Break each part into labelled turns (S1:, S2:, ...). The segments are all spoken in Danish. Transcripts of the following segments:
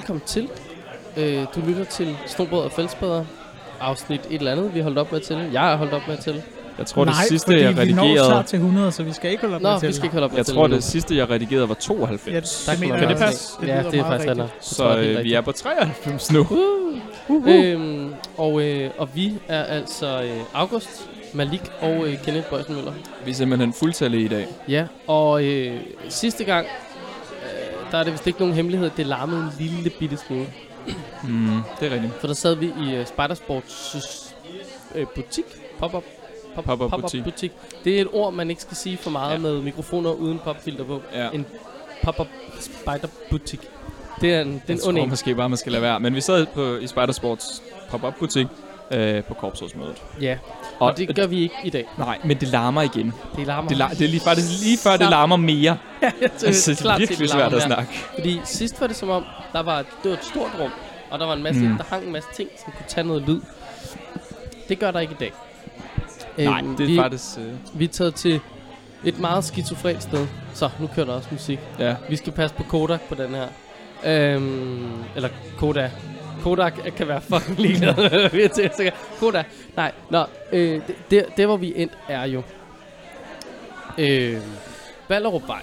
S1: Velkommen til. Øh, du lytter til Snobrød og Fællesbader. Afsnit et eller andet, vi har holdt op med til. Jeg har holdt op med til.
S2: Jeg tror,
S3: Nej,
S2: det sidste,
S3: fordi
S2: jeg
S3: vi når
S2: redigerede...
S3: snart til 100, så vi skal ikke holde op
S1: Nå,
S3: med
S1: vi
S3: til.
S1: skal ikke holde op med
S2: Jeg
S1: til
S2: tror, det sidste, jeg redigerede, var
S3: Ja,
S2: 92.
S3: det
S1: Tak
S3: mener jeg
S2: det passe?
S3: Det
S1: ja, det er faktisk
S3: rigtigt.
S2: Så
S1: er
S2: øh, vi er på 93 nu.
S1: Øhm, og, øh, og vi er altså øh, August, Malik og øh, Kenneth Bøjsen Møller.
S2: Vi er simpelthen fuldtallige i dag.
S1: Ja, og øh, sidste gang, der er det vist ikke nogen hemmelighed, det larmede en lille bitte smule.
S2: Mm, det er rigtigt.
S1: For der sad vi i øh, Spidersports øh, butik, pop-up, pop,
S2: Pop-up
S1: pop-up
S2: butik.
S1: butik. Det er et ord, man ikke skal sige for meget
S2: Ja.
S1: med mikrofoner uden popfilter på.
S2: Ja.
S1: En pop-up spider butik. Det er en, det er
S2: Jeg
S1: en
S2: tror
S1: ond en.
S2: måske bare, man skal lade være. Men vi sad på, i Spidersports pop-up butik øh, på korpsrådsmødet.
S1: Ja, og det gør vi ikke i dag.
S2: Nej, men det larmer igen.
S1: Det larmer.
S2: Det, lar, det er lige, faktisk lige før, det larmer mere. Altså, det er
S1: klart til,
S2: virkelig
S1: det
S2: svært at snakke.
S1: Fordi sidst var det som om, der var, det var et stort rum, og der var en masse,
S2: Mm.
S1: der hang en masse ting, som kunne tage noget lyd. Det gør der ikke i dag.
S2: Nej,
S1: Øhm,
S2: det
S1: vi,
S2: er faktisk... Øh,
S1: vi er taget til et meget skizofrent sted. Så, nu kører der også musik.
S2: ja.
S1: Vi skal passe på Kodak på den her. Øhm, eller Kodak. Kodak kan være fucking ligeglad. Vi er Kodak. Nej, nå. Øh, det, der, hvor vi endt, er jo... Øh, Ballerupvej.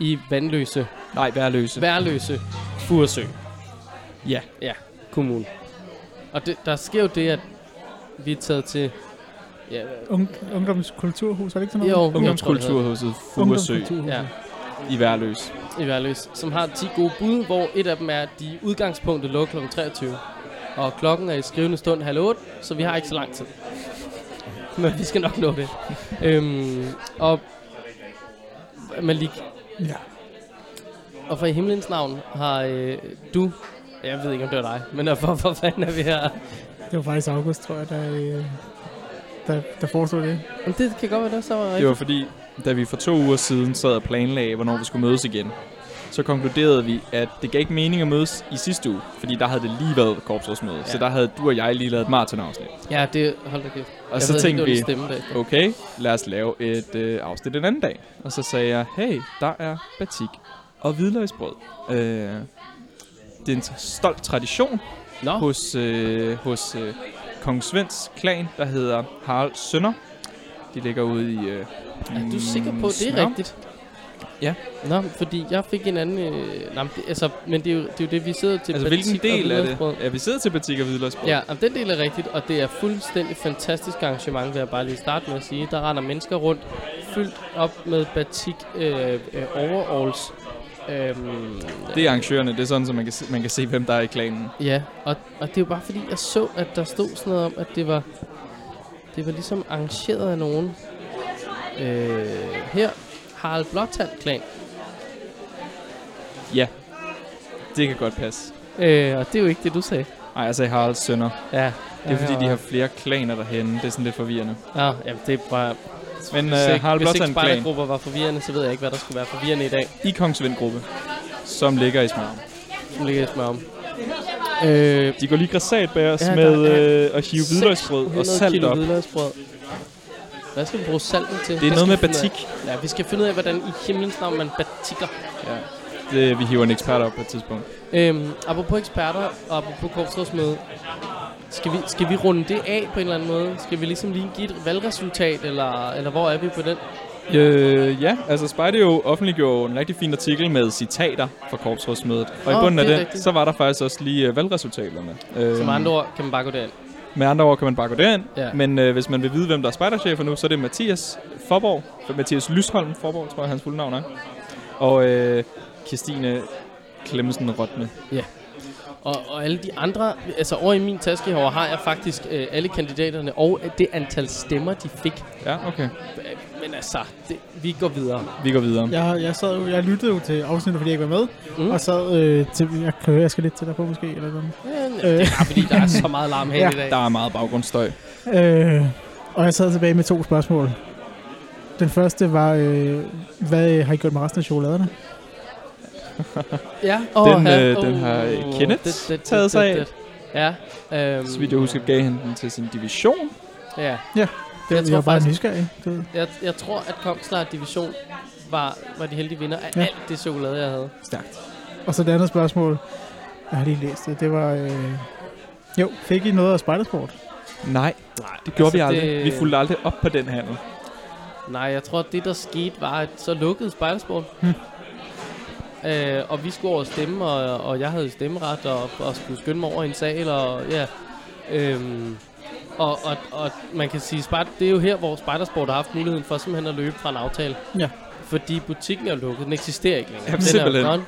S1: I Vandløse.
S2: Nej, værløse.
S1: Værløse. Furesø.
S2: Ja.
S1: Ja, kommune. Og det, der sker jo det, at vi er taget til... Ja,
S3: Ung, ungdomskulturhus, er det ikke sådan
S1: jo,
S3: noget?
S2: Ungdomskulturhuset Furesø.
S1: Ja,
S2: i Værløs.
S1: i Værløs, som har 10 gode bud, hvor et af dem er, at de udgangspunktet lukker kl. 23. Og klokken er i skrivende stund halv 8, så vi har ikke så lang tid. Men vi skal nok nå det. øhm, og Malik,
S3: Ja.
S1: og for i himlens navn har øh, du, jeg ved ikke om det var dig, men for, for fanden er vi her?
S3: Det var faktisk August, tror jeg, der, øh, der, der foreslog det.
S1: Men det kan godt være, det så var
S2: Det
S1: rigtigt.
S2: var fordi, da vi for to uger siden sad og planlagde, hvornår vi skulle mødes igen, så konkluderede vi, at det gav ikke mening at mødes i sidste uge, fordi der havde det lige været korpsrådsmøde. Ja. Så der havde du og jeg lige lavet et maratonafsnit.
S1: Ja, det hold da kæft.
S2: Og
S1: Jeg
S2: så tænkte vi, okay, lad os lave et øh, afsnit en anden dag. Og så sagde jeg, hey, der er batik og hvidløgsbrød. Øh, det er en stolt tradition
S1: Nå,
S2: hos, øh, hos øh, Kong Svends klan, der hedder Harald Sønder. De ligger ude i... Øh,
S1: er du sikker på, at det er rigtigt?
S2: Ja.
S1: Nå, fordi jeg fik en anden... Øh, nej, det, altså, men det er, jo, det er jo det, vi sidder til.
S2: Altså, hvilken del er det? Ja, vi sidder til batik og hvidløgsbrød.
S1: Ja, og den del er rigtigt, og det er fuldstændig fantastisk arrangement, vil jeg bare lige starte med at sige. Der render mennesker rundt, fyldt op med batik øh, øh, overalls. Øhm,
S2: Det er arrangørerne. Det er sådan, så man kan, se, man kan se, hvem der er i klanen.
S1: Ja, og, og det er jo bare fordi, jeg så, at der stod sådan noget om, at det var, det var ligesom arrangeret af nogen. Øh, her, Harald Blåtand-klan.
S2: Ja, det kan godt passe.
S1: Øh, og det er jo ikke det, du sagde.
S2: Nej, jeg sagde Haralds sønner.
S1: Ja,
S2: Det er fordi, de har flere klaner derhenne. Det er sådan lidt forvirrende.
S1: Ja, jamen, det er bare...
S2: Men
S1: hvis
S2: øh,
S1: ikke,
S2: Harald
S1: hvis ikke spejdergrupper var forvirrende, så ved jeg ikke, hvad der skulle være forvirrende i dag.
S2: i Kongsvind-gruppe, som ligger i Smørum.
S1: Nu ligger smør om. Øh,
S2: De går lige græsat bag os
S1: Ja,
S2: ja, med øh, at hive hvidløgsbrød og
S1: 600
S2: salt op.
S1: Hvad skal vi bruge salten til?
S2: Det er noget med batik.
S1: af? Ja, vi skal finde ud af, hvordan i himlens navn man batikker.
S2: Ja. Det, vi hiver en ekspert op på et tidspunkt.
S1: Øhm, apropos eksperter og apropos korpsrådsmøde, skal vi, skal vi runde det af på en eller anden måde? Skal vi ligesom lige give et valgresultat, eller, eller hvor er vi på den?
S2: Øh, ja, altså Spejder jo offentliggjorde en rigtig fin artikel med citater fra korpsrådsmødet. Og i
S1: Åh,
S2: bunden af
S1: det
S2: den,
S1: rigtigt.
S2: så var der faktisk også lige øh, valgresultaterne. Øh,
S1: Som andre ord kan man bare gå derind.
S2: Med andre ord kan man bare gå derind.
S1: Ja.
S2: Men øh, hvis man vil vide, hvem der er spejderchefer nu, så er det Mathias Forborg. Mathias Lysholm Forborg, tror jeg, hans fulde navn er. Og øh, Christine Klemmensen Rotne.
S1: Og, og alle de andre, altså over i min taske herovre har jeg faktisk øh, alle kandidaterne og det antal stemmer, de fik.
S2: Ja, okay.
S1: Øh, Men altså, det, vi går videre.
S2: Vi går videre.
S3: Jeg, jeg, sad jo, jeg lyttede jo til afsnittet, fordi jeg ikke var med.
S1: Mm.
S3: Og sad øh, til... Jeg kan høre, jeg skal lidt til dig på måske, eller sådan.
S1: Ja, det er bare fordi, der er så meget larm her
S3: Ja.
S1: i dag.
S2: Der er meget baggrundsstøj.
S3: Øh, og jeg sad tilbage med to spørgsmål. Den første var, øh, hvad har I gjort med resten af chokoladerne?
S1: Ja,
S2: Den, øh, den har, øh, Kenneth taget sig af.
S1: Ja, øhm,
S2: Så vidt jeg husker, gav han den til sin division.
S1: ja.
S3: Det
S1: Jeg
S3: jeg
S1: tror
S3: var bare
S1: faktisk-
S3: nysgerrig. Ved.
S1: Jeg, jeg tror, at Kongslar Division var, var de heldige vinder af
S3: Ja.
S1: alt det chokolade, jeg havde.
S2: Stærkt.
S3: Og så det andet spørgsmål, jeg har lige læst det, det var... Øh, jo, fik I noget af spejdersport?
S2: Nej,
S1: Nej,
S2: det gjorde
S1: altså,
S2: vi aldrig.
S1: det-
S2: Vi fulgte aldrig op på den handel.
S1: Nej, jeg tror, at det der skete var, at så lukkede spejdersport.
S3: Hmm.
S1: Øh, og vi skulle over og stemme, og, og jeg havde stemmeret, og, og skulle skynde mig over i en sal, og ja. Øhm, og, og, og man kan sige, spejder, det er jo her, hvor spejdersport har haft muligheden for simpelthen at løbe fra en aftale.
S3: Ja.
S1: Fordi butikken er lukket, den eksisterer ikke længere.
S2: Ja,
S1: den er
S2: simpelthen.
S1: gone.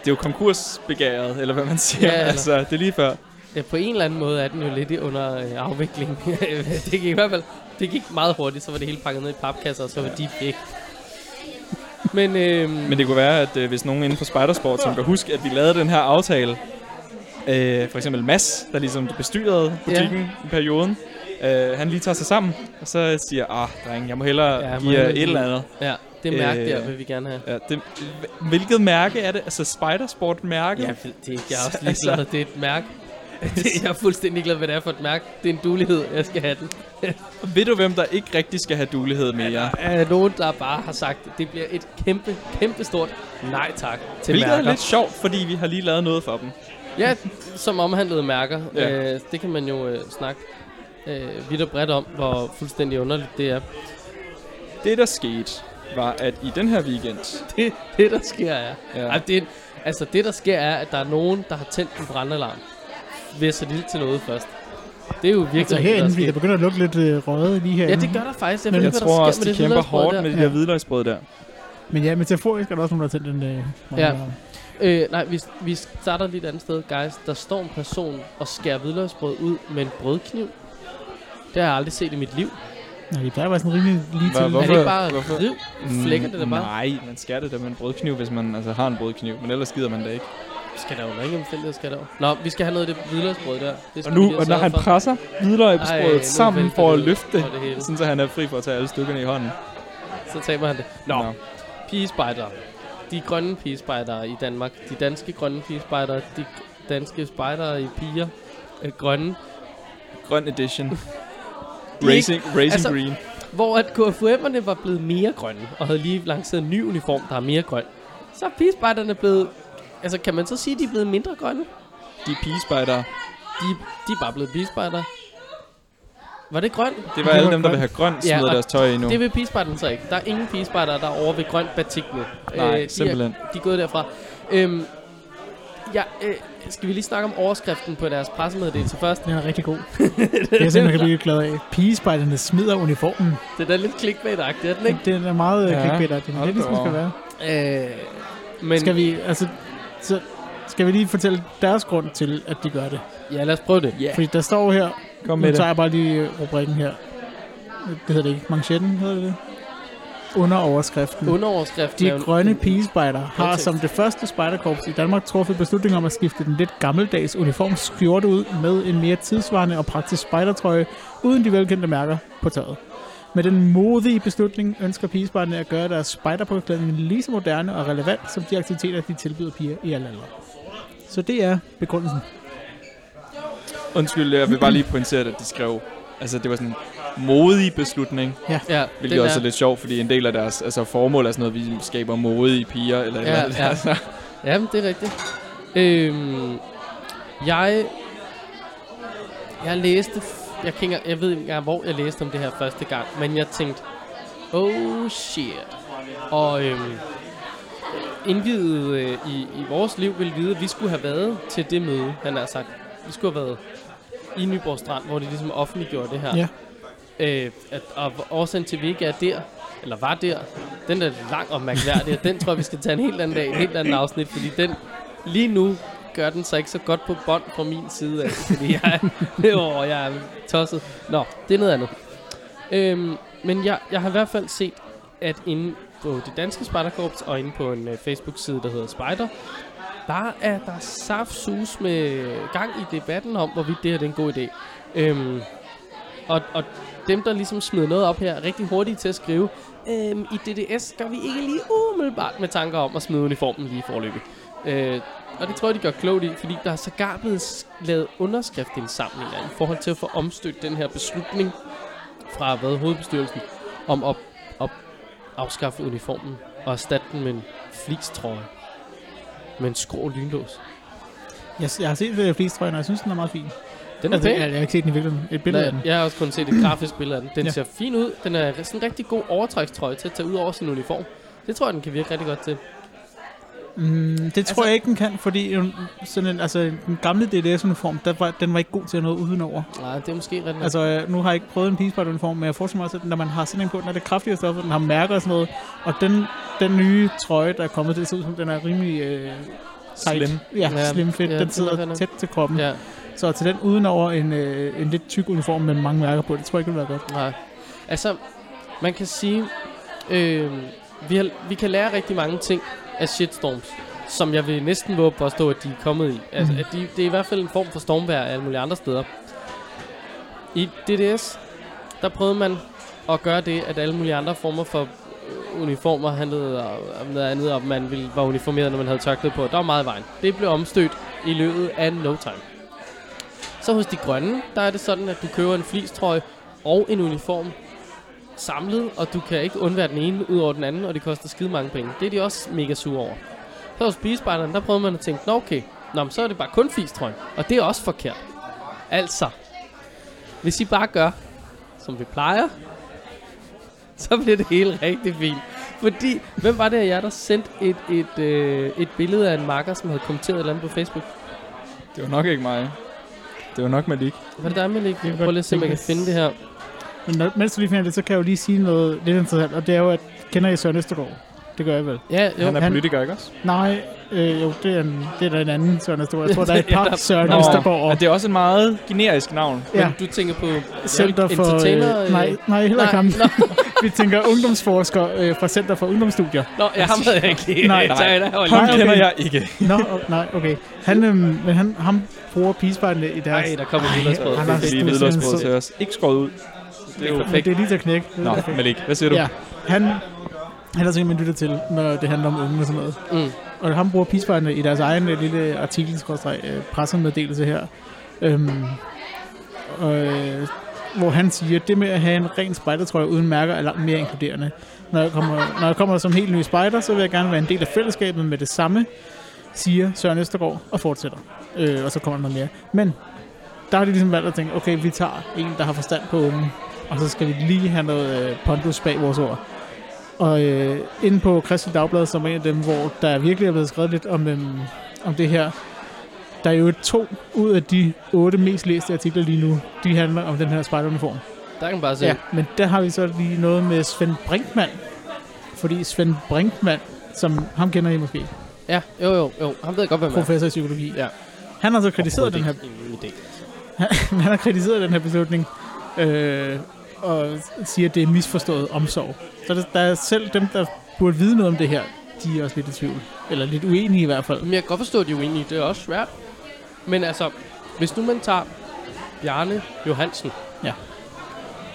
S2: Det er jo konkursbegæret, eller hvad man siger.
S1: Ja,
S2: Ja,
S1: eller-
S2: altså, det er lige før.
S1: Ja, på en eller anden måde er den jo lidt under øh, afvikling. det gik i hvert fald det gik meget hurtigt, så var det hele pakket ned i papkasser, og så var de væk. Men, øhm,
S2: Men det kunne være, at øh, hvis nogen inden for Spidersport, som kan huske, at vi lavede den her aftale, øh, for eksempel Mads, der ligesom bestyrede butikken ja. i perioden, øh, han lige tager sig sammen, og så siger, ah, dreng, jeg må hellere
S1: Ja,
S2: ja,
S1: jeg må
S2: give jer et eller andet.
S1: ja, det mærke
S2: Øh,
S1: der vil vi gerne have.
S2: Ja, det, hvilket mærke er det? Altså Spidersport-mærke?
S1: Ja, det, jeg er også
S2: Altså-
S1: ligeglad. Det er et mærke. Det, jeg er fuldstændig ligeglad, hvad det er for et mærke. Det er en dulighed, jeg skal have den.
S2: Ved du, hvem der ikke rigtig skal have dulighed mere?
S1: Der er nogen, der bare har sagt, at det bliver et kæmpe, kæmpe stort nej tak til
S2: Hvilket
S1: mærker.
S2: er lidt sjovt, fordi vi har lige lavet noget for dem.
S1: Ja, som omhandlede mærker.
S2: Ja.
S1: Øh, det kan man jo øh, snakke øh, vidt og bredt om, hvor fuldstændig underligt det er.
S2: Det, der skete, var, at i den her weekend...
S1: Det, det der sker er...
S2: Ja,
S1: Ja. Ej, det, altså det der sker er, at der er nogen, der har tændt en brandalarm ved at sætte ild til noget først. Det er jo virkelig
S3: Altså
S1: der er
S3: herinde, der
S1: sket.
S3: begynder at lukke lidt øh, røget lige her.
S1: Ja, det gør der faktisk. Jeg,
S3: Men
S1: ved
S2: jeg
S1: ikke, hvad
S2: tror
S1: der
S2: også,
S1: sker
S2: de
S1: med det
S2: kæmper hårdt
S1: der.
S2: med de
S3: Ja.
S2: der hvidløgsbrød der.
S3: Men ja, metaforisk er der også nogen, der har tændt en øh,
S1: Ja. Øh, nej, vi, vi starter lige et andet sted, guys. Der står en person og skærer hvidløgsbrød ud med en brødkniv. Det har jeg aldrig set i mit liv.
S3: Nej, de plejer at være sådan rimelig lige til.
S2: hvorfor?
S1: er det ikke bare
S2: hvorfor?
S1: riv? Flækker det da bare?
S2: Nej, man skærer det da med en brødkniv, hvis man altså, har en brødkniv. Men ellers gider man det ikke.
S1: Skal der under ingen omstændighed, skal der jo. Nå, vi skal have noget af det hvidløgsbrød der. Det
S2: Og nu, og når han
S1: for.
S2: presser hvidløgsbrødet sammen for at
S1: det
S2: løfte det,
S1: det
S2: sådan så han er fri for at tage alle stykkerne i hånden.
S1: Så taber han det. Nå, pigespejdere. De grønne pigespejdere i Danmark. De danske grønne pigespejdere. De danske spejdere i piger. Øh, grønne.
S2: Grøn edition. Racing, Racing
S1: altså-
S2: Green.
S1: Hvor at KFUM'erne var blevet mere grønne, og havde lige lanceret en ny uniform, der er mere grøn. Så er pigespejderne blevet... Altså, kan man så sige, at de er blevet mindre grønne?
S2: De er pigespejdere.
S1: De, de er bare blevet pigespejdere. Var det grønt?
S2: Det var
S3: Det
S2: alle
S3: var
S2: dem, der
S3: grønt.
S2: vil have grønt,
S1: Ja,
S2: smider
S1: og
S2: deres tøj i nu.
S1: Det vil pigespejderne så ikke. Der er ingen pigespejdere, der er over ved grønt batik nu.
S2: Nej,
S1: de er,
S2: simpelthen.
S1: de er gået derfra. Øhm, ja, øh, skal vi lige snakke om overskriften på deres pressemeddelelse først?
S3: Den er rigtig god. det er simpelthen kan blive glad af. Pigespejderne smider uniformen.
S1: Det er lidt clickbait-agtigt, er den ikke?
S3: Den er meget
S2: Ja,
S3: ja, clickbait men det er ligesom
S2: da
S3: skal være.
S1: Øh, men
S3: Skal vi, altså, så skal vi lige fortælle deres grund til, at de gør det.
S1: ja, lad os prøve det.
S2: Ja,
S3: Fordi der står her,
S2: kom
S3: nu
S2: med
S3: tager
S2: det.
S3: jeg bare lige rubrikken her. Det hedder det ikke. Manchetten hedder det? Under overskriften.
S1: Underoverskriften er
S3: De grønne pigespejder har
S1: Kontekst.
S3: som det første spejderkorps i Danmark truffet beslutning om at skifte den lidt gammeldags uniformskjorte ud med en mere tidsvarende og praktisk spejdertrøje uden de velkendte mærker på tøjet. Med den modige beslutning ønsker pigespejderne at gøre deres spejderpåklædning lige så moderne og relevant som de aktiviteter, de tilbyder piger i alle aldre. Så det er begrundelsen.
S2: Undskyld, jeg vil bare lige pointere, at de skrev, altså det var sådan en modig beslutning,
S1: Ja,
S2: hvilket også er lidt sjovt, fordi en del af deres altså, formål er sådan noget, vi skaber modige piger, eller
S1: Ja,
S2: eller andet.
S1: ja.
S2: Altså,
S1: Jamen, det er rigtigt. Øhm, jeg... Jeg læste... Jeg, kan ikke, jeg ved ikke engang, hvor jeg læste om det her første gang, men jeg tænkte, oh shit. Og øhm, indvidet øh, i, i vores liv ville vide, at vi skulle have været til det møde, han har sagt. Vi skulle have været i Nyborg Strand, hvor de ligesom offentliggjorde det her.
S3: Ja.
S1: Øh, at, og årsagen til, at vi ikke er der, eller var der, den er lang og mærkværdig, og den tror jeg, vi skal tage en helt anden dag, en helt anden afsnit, fordi den lige nu gør den så ikke så godt på bånd fra min side af, fordi jeg åh, jeg er tosset. Nå, det er noget andet. Øhm, men jeg, jeg har i hvert fald set, at inde på det danske spejderkorps og inde på en uh, Facebook-side, der hedder Spejder, der er der saftsus med gang i debatten om, hvorvidt det her det er en god idé. Øhm, og, og dem, der ligesom smider noget op her, er rigtig hurtige til at skrive, øhm, i DDS gør vi ikke lige umiddelbart med tanker om at smide uniformen lige forløbig. Øh, og det tror jeg, de gør klogt i, fordi der er sågar blevet lavet underskriftindsamlinger i forhold til at få omstødt den her beslutning fra hvad, hovedbestyrelsen om at, at afskaffe uniformen og erstatte den med en flistrøje med en skrå lynlås.
S3: Jeg, jeg har set uh, flest trøjen, og jeg synes, den er meget fin.
S1: Den er
S3: altså,
S1: pæn.
S3: jeg, jeg har ikke set den i virkeligheden. Et billede af den.
S1: Nej, jeg har også kun set et grafisk billede af den. Den
S3: ja.
S1: ser fin ud. Den er sådan en rigtig god overtrækstrøje til at tage ud over sin uniform. Det tror jeg, den kan virke rigtig godt til.
S3: Mm, det tror
S1: Altså-
S3: jeg ikke, den kan, fordi sådan en, altså, den gamle DDS-uniform, der var, den var ikke god til noget udenover.
S1: Nej, det er måske nok.
S3: Altså, øh, nu har jeg ikke prøvet en peaceparty-uniform, men jeg forestiller mig også, at når man har sådan en på, den er det kraftigere stof, og den har mærker og sådan noget. Og den, den nye trøje, der er kommet, det ser ud som, den er rimelig øh, tight.
S2: Slim.
S3: Ja,
S1: Ja,
S3: slim fit.
S1: ja,
S3: den
S1: er
S3: sidder tæt til kroppen.
S1: Ja,
S3: Så til den udenover en, øh, en lidt tyk uniform med mange mærker på, det tror jeg ikke vil være godt.
S1: nej. Altså, man kan sige, øh, vi, har, vi kan lære rigtig mange ting af shitstorms, som jeg vil næsten våge påstå, at de er kommet i. Altså,
S3: Mhm.
S1: at de, det er i hvert fald en form for stormvær af alle mulige andre steder. I DDS, der prøvede man at gøre det, at alle mulige andre former for øh, uniformer handlede om noget andet, og man ville, var uniformeret, når man havde tørklæde på. Der var meget vejen. Det blev omstødt i løbet af no time. Så hos de grønne, der er det sådan, at du køber en flistrøje og en uniform samlet, og du kan ikke undvære den ene ud over den anden, og det koster skide mange penge. Det er de også mega sure over. Så hos Beespejderen, der prøvede man at tænke, nå okay, nå, men så er det bare kun flistrøjen, og det er også forkert. Altså, hvis I bare gør, som vi plejer, så bliver det hele rigtig fint. Fordi, hvem var det af jer, der sendte et, et, øh, et billede af en makker, som havde kommenteret et eller andet på Facebook?
S2: Det var nok ikke mig. Det var nok Malik.
S1: Var det dig, Malik? Prøv lige at se, om jeg kan finde det her.
S3: Men når, mens du lige finder det, så kan jeg jo lige sige noget lidt interessant, og det er jo, at kender I Søren Østergaard? Det gør jeg vel.
S1: Ja, jo.
S2: Han er
S3: han-
S2: politiker, ikke også?
S3: Nej, øh, jo, det er, en, det er da en anden Søren Østergaard. Jeg tror, der er et
S1: Ja,
S3: par
S1: der-
S3: Søren
S1: Nå.
S3: Østergaard.
S2: at det er også en meget generisk navn.
S3: Ja.
S1: Men du tænker på
S3: Center for...
S1: entertainer,
S3: Øh,
S1: øh,
S3: nej, nej, heller ikke ham. Vi tænker ungdomsforsker øh, fra Center for Ungdomsstudier.
S1: nå, jeg ham havde jeg ikke lige.
S3: Nej.
S1: Der var
S3: Ham okay.
S2: kender jeg ikke.
S3: Nå, nej, okay. Han, øhm, men han, ham bruger pigespejderne i deres...
S1: Nej, der kommer hvidløgsbrød.
S3: han har-
S2: er lige
S3: simpelthen
S2: til os. Ikke skåret ud.
S1: Det er jo
S3: Men
S1: perfekt.
S3: det er lige til at knække. Det
S2: Nå. Malik, hvad siger du?
S3: Ja, han, han er sådan, man lytter til, når det handler om unge og sådan noget.
S1: Mm.
S3: Og han bruger pigespejderne i deres egen øh, lille artikel, øh, pressemeddelelse her. Øhm, og, øh, hvor han siger, at det med at have en ren spejdertrøje uden mærker er langt mere inkluderende. Når jeg, kommer, når jeg kommer som helt ny spejder, så vil jeg gerne være en del af fællesskabet med det samme, siger Søren Østergaard og fortsætter. Øh, og så kommer der noget mere. Men der har de ligesom valgt at tænke, okay, vi tager en, der har forstand på unge, og så skal vi lige have noget øh, pondus bag vores ord. Og øh, inde på Kristi Dagblad, som er en af dem, hvor der virkelig er blevet skrevet lidt om, øhm, om det her, der er jo to ud af de otte mest læste artikler lige nu, de handler om den her spejderuniform.
S1: Der kan man bare se.
S3: Ja, men der har vi så lige noget med Svend Brinkmann. Fordi Svend Brinkmann, som ham kender I måske,
S1: ja, jo, jo, jo. Han ved godt, hvem
S3: professor i psykologi,
S1: Ja.
S3: han har så kritiseret den her
S1: idé.
S3: han har kritiseret den her beslutning, øh, og siger, at det er misforstået omsorg. Så der, der er selv dem, der burde vide noget om det her, de er også lidt i tvivl. Eller lidt uenige i hvert fald.
S1: Men jeg kan godt forstå, at de er uenige. Det er også svært. Men altså, hvis nu man tager Bjarne Johansen.
S3: Ja.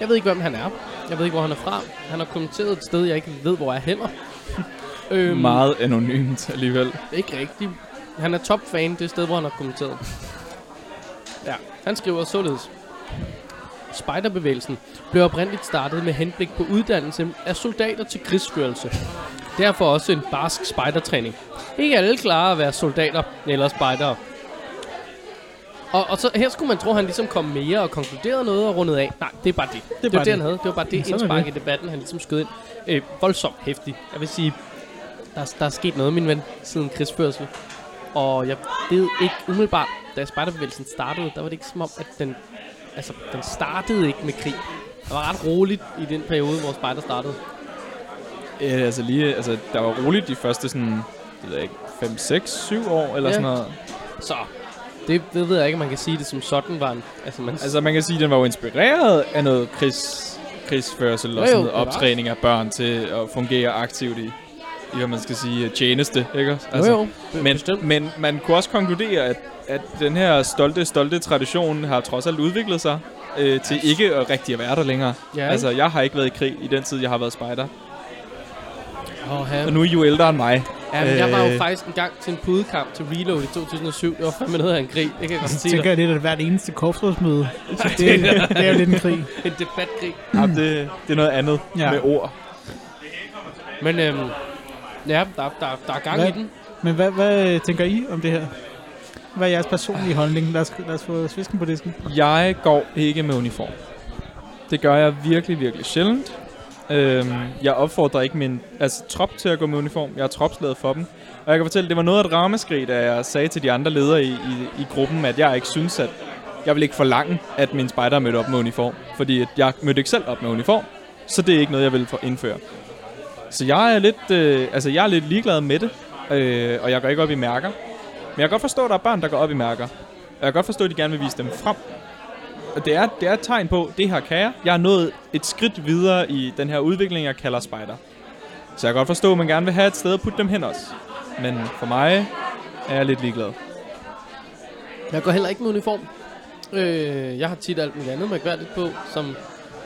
S1: Jeg ved ikke, hvem han er. Jeg ved ikke, hvor han er fra. Han har kommenteret et sted, jeg ikke ved, hvor er heller. øhm,
S2: Meget anonymt alligevel.
S1: Ikke rigtigt. Han er topfan det sted, hvor han har kommenteret. Ja, han skriver således. Spejderbevægelsen blev oprindeligt startet med henblik på uddannelse af soldater til krigsførelse. Derfor også en barsk spejdertræning. Ikke alle klarer at være soldater eller spejdere. Og, og så her skulle man tro, at han ligesom kom mere og konkluderede noget og rundede af. Nej, det er bare det. Det, det var det,
S3: det.
S1: han havde. Det var bare det
S3: er
S1: indspark i debatten, han ligesom skød ind. Øh, voldsomt hæftigt. Jeg vil sige, der, der er sket noget, min ven, siden krigsførsel. Og jeg ved ikke umiddelbart, da spejderbevægelsen startede, der var det ikke som om, at den, altså, den startede ikke med krig. Det var ret roligt i den periode, hvor spejder startede.
S2: Ja, altså lige, altså, der var roligt de første sådan, det ved jeg ikke, 5, 6, 7 år eller
S1: Ja.
S2: sådan noget.
S1: Så det, det ved jeg ikke, om man kan sige det som sådan var en... Altså, man,
S2: Altså man kan sige, at den var jo inspireret af noget krigs, krigsførsel og
S1: Jo,
S2: sådan noget optræning af børn til at fungere aktivt i, i hvad man skal sige, tjeneste, ikke?
S1: altså, jo, jo,
S2: Men,
S1: bestemt.
S2: men man kunne også konkludere, at, at den her stolte, stolte tradition har trods alt udviklet sig øh, til ikke at rigtig at være der længere.
S1: Ja,
S2: Altså, jeg har ikke været i krig i den tid, jeg har været spejder.
S1: oh, ja.
S2: Og nu er I jo ældre end mig.
S1: Ja, men jeg var jo
S2: Øh.
S1: faktisk en gang til en pudekamp til Reload i 2007. Det var fandme noget af en krig. Det kan jeg godt sige
S3: tænker jeg lidt, at hvert eneste korpsrådsmøde, så det, det er jo lidt en krig.
S1: En debatkrig.
S2: Jamen, det, det er noget andet
S3: Ja.
S2: ja. med ord.
S1: Men øhm, ja, der, der, der er gang
S3: Hvad?
S1: i den.
S3: Men hvad, hvad tænker I om det her? Hvad er jeres personlige holdning? Lad os, lad os få svisken på disken.
S2: Jeg går ikke med uniform. Det gør jeg virkelig, virkelig sjældent. Øhm, jeg opfordrer ikke min altså, trop til at gå med uniform. Jeg er tropslaget for dem. Og jeg kan fortælle, det var noget af et ramaskrig, da jeg sagde til de andre ledere i, i, i gruppen, at jeg ikke synes, at jeg vil ikke forlange, at min spejder mødte op med uniform. Fordi at jeg mødte ikke selv op med uniform. Så det er ikke noget, jeg vil indføre. Så jeg er lidt, øh, altså jeg er lidt ligeglad med det. Øh, og jeg går ikke op i mærker. Men jeg kan godt forstå, at der er børn, der går op i mærker. Og jeg kan godt forstå, at de gerne vil vise dem frem. Og det er, det er et tegn på, det her kan jeg. Jeg er nået et skridt videre i den her udvikling, jeg kalder spider. Så jeg kan godt forstå, at man gerne vil have et sted at putte dem hen også. Men for mig er jeg lidt ligeglad.
S1: Jeg går heller ikke med uniform. Øh, jeg har tit alt muligt andet mærkværdigt på, som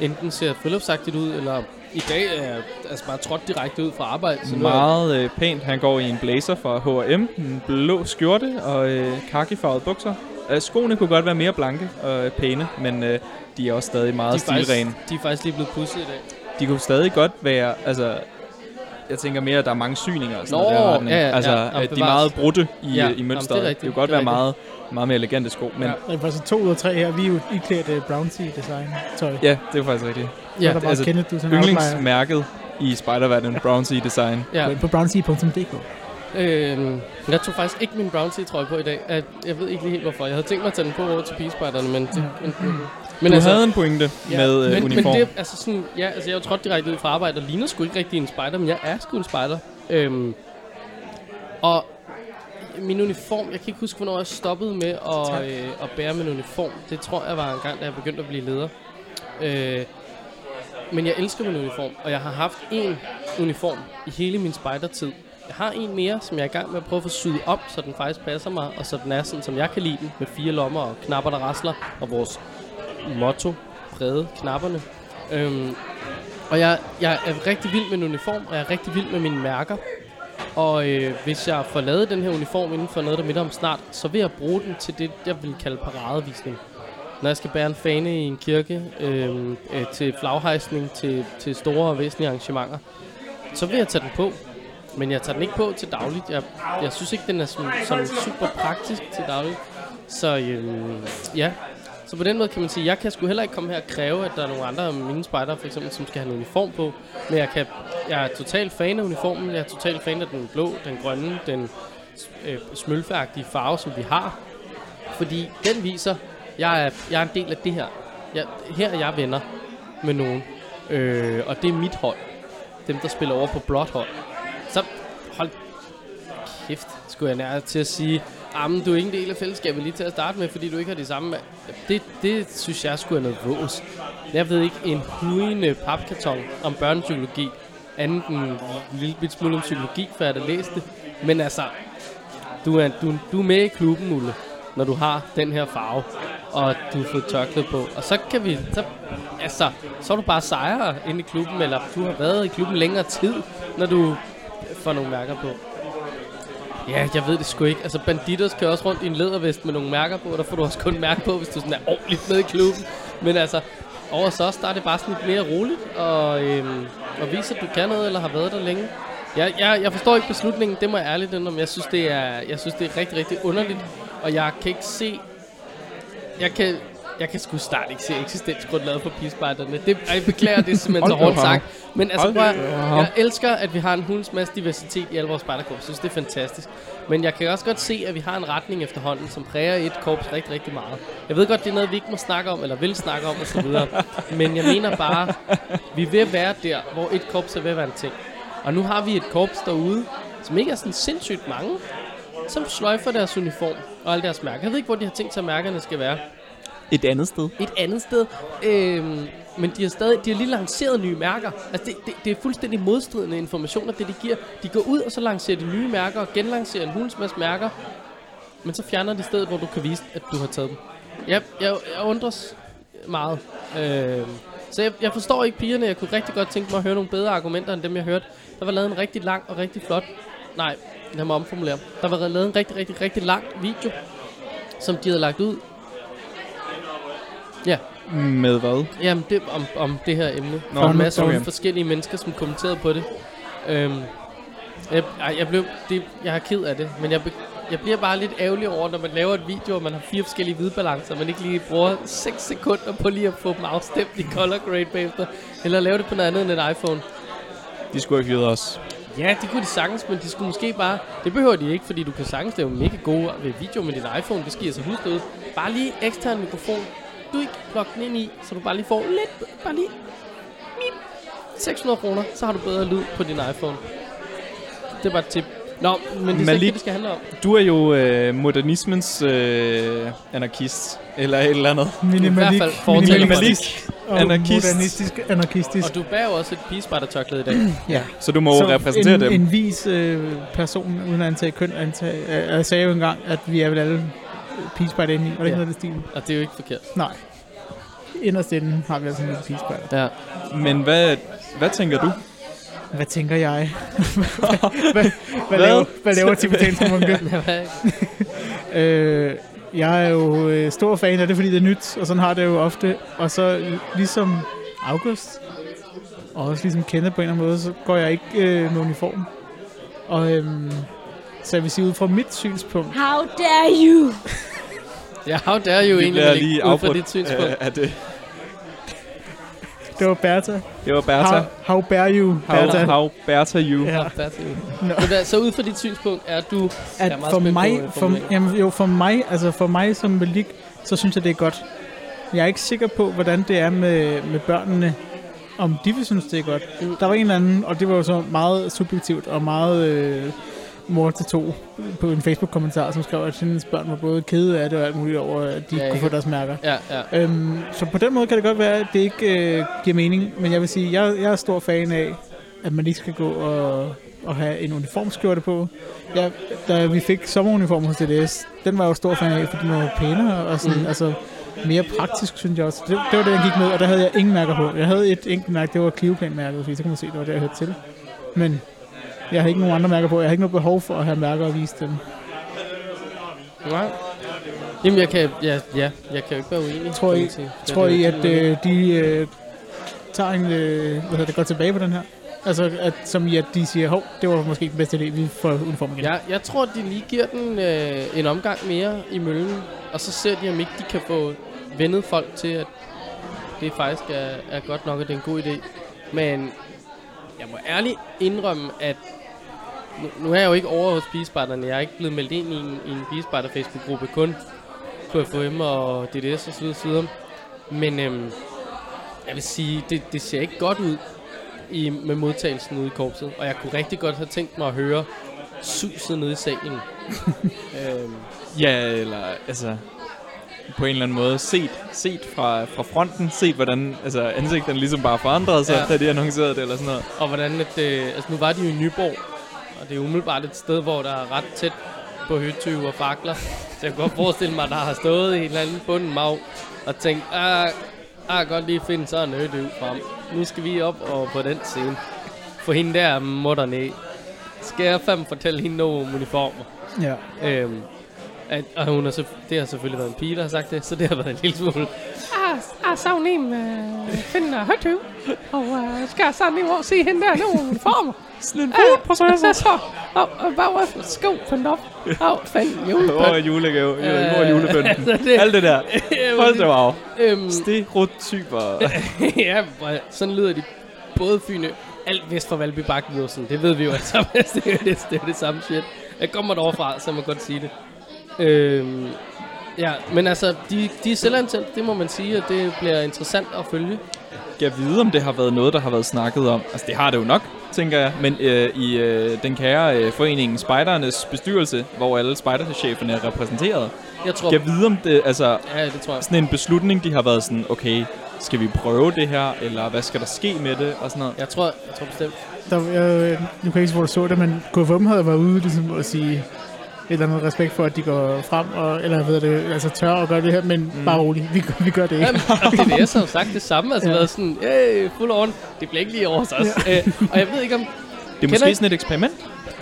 S1: enten ser friluftsagtigt ud, eller i dag er altså bare trådt direkte ud fra arbejde. Så er
S2: Meget øh, pænt. Han går i en blazer fra H&M, en blå skjorte og øh, kakifarvede bukser. Øh, skoene kunne godt være mere blanke og øh, pæne, men øh, de er også stadig meget
S1: de faktisk,
S2: stilrene.
S1: de er faktisk lige blevet pudset i dag.
S2: De kunne stadig godt være, altså... Jeg tænker mere, at der er mange syninger og sådan
S1: Nå,
S2: noget.
S1: ja, ja,
S2: altså,
S1: ja. Jamen,
S2: at de er meget brudte i,
S1: Ja,
S2: ja, i
S1: jamen,
S2: mønstret.
S1: det er
S2: det,
S1: rigtigt,
S2: kunne godt
S1: det
S2: være meget, meget mere elegante sko. Men
S1: Ja.
S2: ja,
S3: Det er faktisk to ud af tre her. Vi er jo iklædt uh, Brownsea design tøj. Ja,
S2: ja det er faktisk rigtigt.
S3: ja, bare
S2: altså,
S3: Kenneth, du er.
S2: Yndlingsmærket i Spider-Man Brownsea Design.
S1: Ja.
S3: Gå ind på brownsea.dk.
S1: Øh, jeg tog faktisk ikke min Bounty-trøje på i dag. Jeg, jeg ved ikke lige helt hvorfor. Jeg havde tænkt mig at tage den på over til pigespejderne, men... Det, men, men
S2: Du havde en pointe
S1: ja,
S2: med øh,
S1: men,
S2: uniform.
S1: Men det, er altså sådan, ja, altså jeg er jo trådt direkte ud fra arbejde, og ligner sgu ikke rigtig en spejder, men jeg er sgu en spejder. Øhm, og min uniform, jeg kan ikke huske, hvornår jeg stoppede med at, øh, at bære min uniform. Det tror jeg var en gang, da jeg begyndte at blive leder. Øh, men jeg elsker min uniform, og jeg har haft en uniform i hele min spejdertid. Jeg har en mere, som jeg er i gang med at prøve at få syet op, så den faktisk passer mig, og så den er sådan, som jeg kan lide den, med fire lommer og knapper, der rasler, og vores motto, brede knapperne. Øhm, og jeg, jeg er rigtig vild med en uniform, og jeg er rigtig vild med mine mærker. Og øh, hvis jeg får lavet den her uniform inden for noget, der minder om snart, så vil jeg bruge den til det, jeg vil kalde paradevisning. Når jeg skal bære en fane i en kirke, øh, øh, til flaghejsning, til, til store og væsentlige arrangementer, så vil jeg tage den på. Men jeg tager den ikke på til dagligt. Jeg, jeg synes ikke, den er sådan, sådan super praktisk til dagligt. Så øh, ja, så på den måde kan man sige, jeg kan sgu heller ikke komme her og kræve, at der er nogle andre af mine spejdere, for eksempel, som skal have en uniform på. Men jeg, kan, jeg er totalt fan af uniformen. Jeg er totalt fan af den blå, den grønne, den øh, smølfeagtige farve, som vi har. Fordi den viser, jeg er, jeg er en del af det her. Jeg, her er jeg venner med nogen. Øh, og det er mit hold. Dem, der spiller over på blåt hold. Så hold kæft, skulle jeg nær til at sige, Jamen, du er ikke en del af fællesskabet lige til at starte med, fordi du ikke har de samme... Det, det synes jeg skulle er noget vås. Jeg ved ikke en hudende papkarton om børnepsykologi, andet end en lille bit smule om psykologi, før jeg læste. læst det. Men altså, du er, du, du er med i klubben, Ulle, når du har den her farve, og du har fået tørklæde på. Og så kan vi... Så, altså, så er du bare sejrer inde i klubben, eller du har været i klubben længere tid, når du får nogle mærker på. Ja, jeg ved det sgu ikke. Altså, Banditos kører også rundt i en lædervest med nogle mærker på, og der får du også kun mærke på, hvis du sådan er ordentligt med i klubben. Men altså, over så der er det bare sådan lidt mere roligt, og, øhm, og viser, at du kan noget, eller har været der længe. Jeg, jeg, jeg forstår ikke beslutningen, det må jeg ærligt indrømme. Jeg synes, det er, jeg synes, det er rigtig, rigtig underligt, og jeg kan ikke se... Jeg kan, jeg kan sgu snart ikke se eksistensgrundlaget for pigespejderne. Det, jeg beklager, det er simpelthen så hårdt sagt. Men altså, prøv jeg elsker, at vi har en hulens masse diversitet i alle vores spejderkorps. Jeg synes, det er fantastisk. Men jeg kan også godt se, at vi har en retning efterhånden, som præger et korps rigtig, rigtig meget. Jeg ved godt, det er noget, vi ikke må snakke om, eller vil snakke om osv. Men jeg mener bare, vi at være der, hvor et korps er ved at være en ting. Og nu har vi et korps derude, som ikke er sådan sindssygt mange, som sløjfer deres uniform og alle deres mærker. Jeg ved ikke, hvor de har tænkt sig, at mærkerne skal være
S2: et andet sted.
S1: et andet sted. Øhm, men de har stadig, de har lige lanceret nye mærker. Altså det, det, det er fuldstændig modstridende informationer, det de giver. De går ud, og så lancerer de nye mærker, og genlancerer en hulens masse mærker. Men så fjerner de stedet, hvor du kan vise, at du har taget dem. Jeg, jeg, jeg undres meget. Øhm, så jeg, jeg forstår ikke pigerne. Jeg kunne rigtig godt tænke mig at høre nogle bedre argumenter, end dem jeg hørte. Der var lavet en rigtig lang og rigtig flot... Nej, lad mig omformulere. Der var lavet en rigtig, rigtig, rigtig lang video, som de havde lagt ud. Ja,
S2: Med hvad?
S1: Jamen, det, om, om det her emne.
S2: Nå,
S1: Nå, en masse
S2: okay.
S1: okay. forskellige mennesker, som kommenterede på det. Øhm, Jeg, jeg, blev, det, jeg er ked af det, men jeg, be, jeg bliver bare lidt ærgerlig over, når man laver et video, og man har fire forskellige hvidbalancer, og man ikke lige bruger 6 sekunder på lige at få dem afstemt i color grade bagefter. Eller lave det på noget andet end en iPhone.
S2: De skulle ikke hyret os.
S1: Ja, det kunne de sagtens, men de skulle måske bare... Det behøver de ikke, fordi du kan sagtens lave mega gode ved video med din iPhone. Det sker så huske ud. Bare lige ekstern mikrofon. Du ikke plug den ind i, så du bare lige får lidt... Bare lige... Mip. 600 kroner, så har du bedre lyd på din iPhone. Det er bare et tip. Nå, men det er
S2: Malik-
S1: det, det skal handle om.
S2: Du er jo øh, modernismens øh, anarkist, eller et eller andet.
S3: Minimalik, og
S2: Anarkist.
S3: modernistisk anarkistisk.
S1: Og du bærer jo også et pigespejdertørklæde i dag.
S3: Ja.
S2: Så du må jo repræsentere
S3: en,
S2: dem.
S3: En vis øh, person, uden at antage køn, antage, øh, jeg sagde jo engang, at vi er vel alle pigespejder inde i. Var det ikke
S1: Ja.
S3: noget af det stil?
S1: Og det er jo ikke forkert.
S3: Nej. Inderst inde har vi altså en lille pigespejder.
S1: Ja.
S2: Men hvad, hvad tænker du?
S3: Hvad tænker jeg? hvad, hvad, hvad,
S2: Hvad?
S3: laver, hvad laver tibetanske munke? Øh, jeg er jo øh, stor fan af det, fordi det er nyt, og sådan har det jo ofte. Og så ligesom August, og også ligesom Kenneth på en eller anden måde, så går jeg ikke øh, med uniform. Og øhm, så jeg vil sige, ud fra mit synspunkt,
S4: How dare you?
S1: Ja, how dare you egentlig,
S2: lige
S1: ud fra dit synspunkt.
S2: øh, af det.
S3: det var Bertha.
S2: Det var Bertha.
S3: How, how bear you, Bertha.
S2: How, how Bertha you.
S3: Ja.
S1: Ja. Bertha.
S3: Nå.
S1: Men så ud fra dit synspunkt er du...
S3: at
S1: er
S3: for mig,
S1: på, øh,
S3: for, jamen, jo, for mig, altså for mig som Malik, så synes jeg, det er godt. Jeg er ikke sikker på, hvordan det er med, med børnene, om de vil synes, det er godt.
S1: Mm.
S3: Der var en eller anden, og det var jo så meget subjektivt og meget øh, mor til to på en Facebook-kommentar, som skrev, at hendes børn var både kede af det og alt muligt over, at de
S1: Ja,
S3: ja, kunne få deres mærker.
S1: Ja, ja.
S3: Øhm, så på den måde kan det godt være, at det ikke øh, giver mening, men jeg vil sige, jeg, jeg er stor fan af, at man ikke skal gå og, og have en uniformskjorte på. Jeg, da vi fik sommeruniform hos DDS, den var jeg jo stor fan af, fordi den var pænere og sådan, mm. altså mere praktisk, synes jeg også. Det, det var det, jeg gik med, og der havde jeg ingen mærker på. Jeg havde et enkelt mærke, det var Clioplan-mærket, fordi så kan man se, det var det, jeg hørte til. Men jeg har ikke nogen andre mærker på. Jeg har ikke noget behov for at have mærker og vise dem.
S1: Nej. Jamen, jeg kan, ja, ja, jeg kan jo ikke være uenig.
S3: Tror I- Tror I, at øh, de øh, tager en, øh, hvad hedder det, går tilbage på den her? Altså, at, som i, at de siger, hov, det var måske den bedste idé, vi får uniform igen.
S1: Ja, jeg tror, de lige giver den øh, en omgang mere i møllen, og så ser de, om ikke de kan få vendet folk til, at det faktisk er, er godt nok, og det er en god idé. Men jeg må ærligt indrømme, at nu, nu er jeg jo ikke over hos pigespejderne. Jeg er ikke blevet meldt ind i en, i en pigespejder Facebook-gruppe, kun på FOM og DDS osv. osv. Men øhm, jeg vil sige, det, det ser ikke godt ud i, med modtagelsen ude i korpset. Og jeg kunne rigtig godt have tænkt mig at høre suset nede i salen. øhm,
S2: Ja, eller altså på en eller anden måde set, set fra, fra fronten, set hvordan altså, ansigterne ligesom bare forandrede sig,
S1: Ja.
S2: da de annoncerede det eller sådan noget.
S1: og hvordan, at, øh, altså nu var de jo i Nyborg, og det er umiddelbart et sted, hvor der er ret tæt på høtyve og fakler. Så jeg kan godt forestille mig, at der har stået en eller anden bunden mag og tænkt, ah, ah, godt lige finde sådan en høtyve frem. Nu skal vi op og på den scene. Få hende der mutter ned. Skal jeg fandme fortælle hende nogle uniformer?
S3: ja.
S1: Øhm, at, og hun har så, det har selvfølgelig været en pige, der har sagt det, så det har været en lille smule. Ah, ah savner en med finde uh, højtøv. Og uh, skal jeg sådan og se hende der nogle uniformer.
S2: Sådan en
S1: Ah, processor. Så, og, og bare sko på den op. Åh, fanden,
S2: Åh,
S1: julepønt.
S2: julegave,
S1: Øh,
S2: jule, øh, julepynten.
S1: altså, det-
S2: Alt det der. Hold da wow.
S1: Øhm,
S2: Stereotyper.
S1: ja, hvor- sådan lyder de både fyne. Alt vest for Valby Bakke lyder sådan. Det ved vi jo sammen. det, er, det, det er det samme shit. Jeg kommer derovre fra, så jeg må godt sige det. Øhm, ja, men altså, de, de er selvantændt, det må man sige, og det bliver interessant at følge.
S2: Jeg vide, om det har været noget, der har været snakket om. Altså, det har det jo nok, tænker jeg. Men øh, i øh, den kære øh, forening Spejdernes bestyrelse, hvor alle spejdercheferne er repræsenteret,
S1: Jeg tror,
S2: jeg vide, om det altså
S1: ja, det tror jeg.
S2: sådan en beslutning, de har været sådan, okay, skal vi prøve det her, eller hvad skal der ske med det, og sådan noget.
S1: Jeg tror, jeg tror bestemt.
S3: Der, jeg, nu kan jeg ikke se, hvor du så det, men KFM havde været ude ligesom, at sige eller andet respekt for, at de går frem, og, eller hvad hedder det, altså tør at gøre det her, men mm. bare roligt, vi, gør- vi gør det ikke.
S1: Jamen, og DDS har jo sagt det samme, altså
S3: Ja.
S1: været sådan, hey, full on, det bliver ikke lige over os. Ja. Øh, og jeg ved ikke om,
S2: Det er måske
S1: I-
S2: sådan et eksperiment.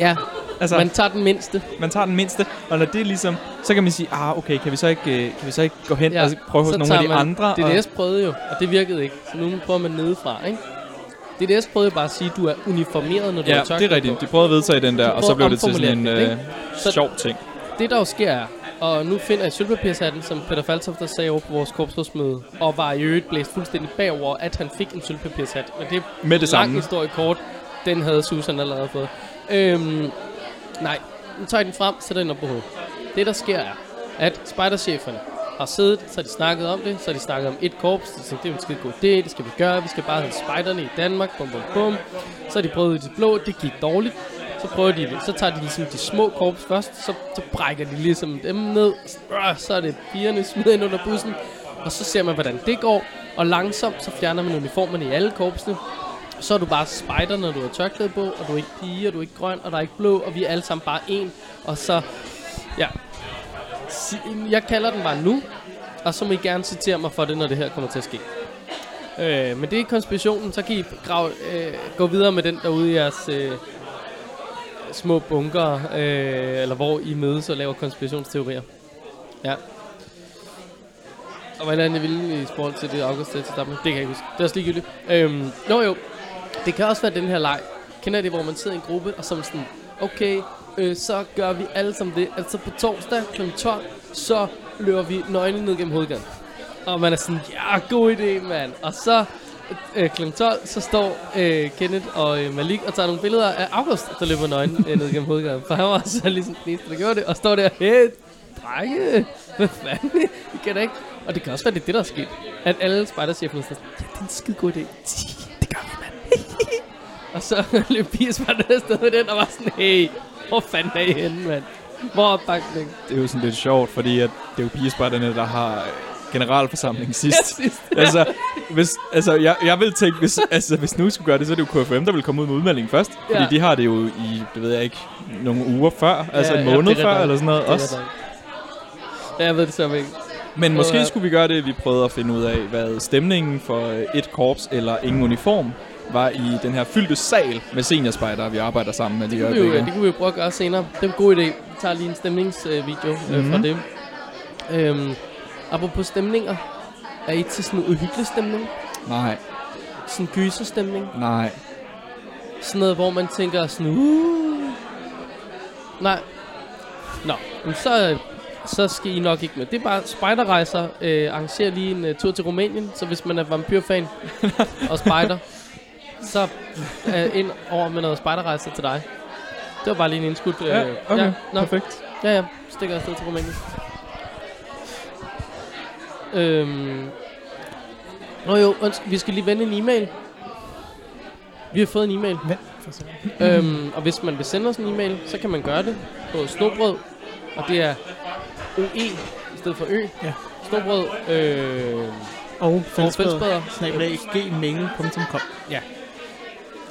S1: ja,
S2: Altså,
S1: man tager den mindste.
S2: man tager den mindste, og når det er ligesom, så kan man sige, ah, okay, kan vi så ikke, øh, kan vi så ikke gå hen
S1: Ja,
S2: og prøve hos nogle af de
S1: man-
S2: andre? og,
S1: DDS prøvede jo, og det virkede ikke. Så nu prøver man nedefra, ikke? DDS prøvede bare at sige, at du er uniformeret, når du
S2: Ja,
S1: har
S2: det
S1: tørklæde
S2: er rigtigt.
S1: på.
S2: De prøvede at vedtage den der,
S1: De
S2: og så blev det til sådan en øh, sjov ting.
S1: Det der jo sker er, og nu finder jeg sølvpapirshatten, som Peter Faltoft der sagde over på vores korpsrådsmøde, og var i øvrigt blæst fuldstændig bagover, at han fik en sølvpapirshat. Men det er
S2: Med det
S1: lang
S2: samme.
S1: historie kort. Den havde Susan allerede fået. Øhm, nej, nu tager jeg den frem, sætter den op på hovedet. Det der sker er, at spejdercheferne har siddet, så har de snakket om det, så har de snakket om et korps, de tænkte, det er en skide god idé, det skal vi gøre, vi skal bare have spejderne i Danmark, bum bum bum. Så har de prøvet det blå, det gik dårligt. Så prøver de det, så tager de ligesom de små korps først, så, så brækker de ligesom dem ned, så er det pigerne smider ind under bussen, og så ser man, hvordan det går, og langsomt så fjerner man uniformerne i alle korpsene, så er du bare spider, når du har tørklæde på, og du er ikke pige, og du er ikke grøn, og der er ikke blå, og vi er alle sammen bare en. Og så, ja. Jeg kalder den bare nu, og så må I gerne citere mig for det, når det her kommer til at ske. Øh, men det er konspirationen, så kan I grave, øh, gå videre med den derude i jeres øh, små bunker, øh, eller hvor I mødes og laver konspirationsteorier. Ja. Og hvordan er ville i forhold til det August til Dublin, det kan jeg ikke huske. Det er også ligegyldigt. Øhm, nå jo, det kan også være den her leg. Kender I det, hvor man sidder i en gruppe, og så er man sådan, okay, øh, så gør vi alle sammen det. Altså på torsdag kl. 12, så løber vi nøgne ned gennem hovedgaden. Og man er sådan, ja, god idé, mand. Og så øh, kl. 12, så står øh, Kenneth og øh, Malik og tager nogle billeder af August, der løber nøgen øh, ned gennem hovedgaden. For han var så ligesom den eneste, der gjorde det. Og står der, hey, drenge, hvad fanden, I kan da ikke. Og det kan også være, det er det, der er sket. At alle spejdercheferne er sådan, ja, det er en skide god idé. Det gør vi, mand. og så løb pigespejderne afsted med den, og var sådan, hey, hvor fanden er I henne, mand? Hvor er opbakning?
S2: Det er jo sådan lidt sjovt, fordi at det er jo pigespejderne, der har øh, generalforsamling sidst.
S1: Ja, sidst.
S2: altså, hvis, altså jeg, jeg vil tænke, hvis, altså, hvis nu skulle gøre det, så er det jo KFM, der vil komme ud med udmeldingen først. Fordi
S1: Ja.
S2: de har det jo i, det ved jeg ikke, nogle uger før, altså en
S1: ja,
S2: måned før, eller sådan noget
S1: Det
S2: også.
S1: Ja, jeg ved det så ikke.
S2: Men måske
S1: Ja.
S2: skulle vi gøre det, at vi prøvede at finde ud af, hvad stemningen for øh, et korps eller ingen uniform var i den her fyldte sal med seniorspejdere, vi arbejder sammen med
S1: Det
S2: lige
S1: kunne, vi jo, det kunne vi jo prøve at gøre senere. Det er en god idé. Vi tager lige en stemningsvideo øh, øh, fra
S2: Mhm.
S1: det. Øhm, apropos stemninger. Er I til sådan en uhyggelig stemning?
S2: Nej,
S1: Sådan en gyserstemning?
S2: nej.
S1: Sådan noget, hvor man tænker sådan, uh. Nej. Nå, men så, så skal I nok ikke med. Det er bare spejderrejser. Øh, arrangerer lige en uh, tur til Rumænien, så hvis man er vampyrfan og spejder, så er ind over med noget spejderrejser til dig. Det var bare lige en indskud. Øh,
S2: Ja, okay,
S1: ja, nå,
S2: perfekt.
S1: ja, ja, stikker afsted til Rumænien. Øhm. Nå jo, undskyld, vi skal lige vende en e-mail. Vi har fået en e-mail.
S3: Vent for så.
S1: Øhm, og hvis man vil sende os en e-mail, så kan man gøre det på snobrød, og det er OE i stedet for Ø.
S3: Ja.
S1: Snobrød, øh,
S3: Og
S1: fællesbader.
S3: fællesbader. Snabelag gmail.com.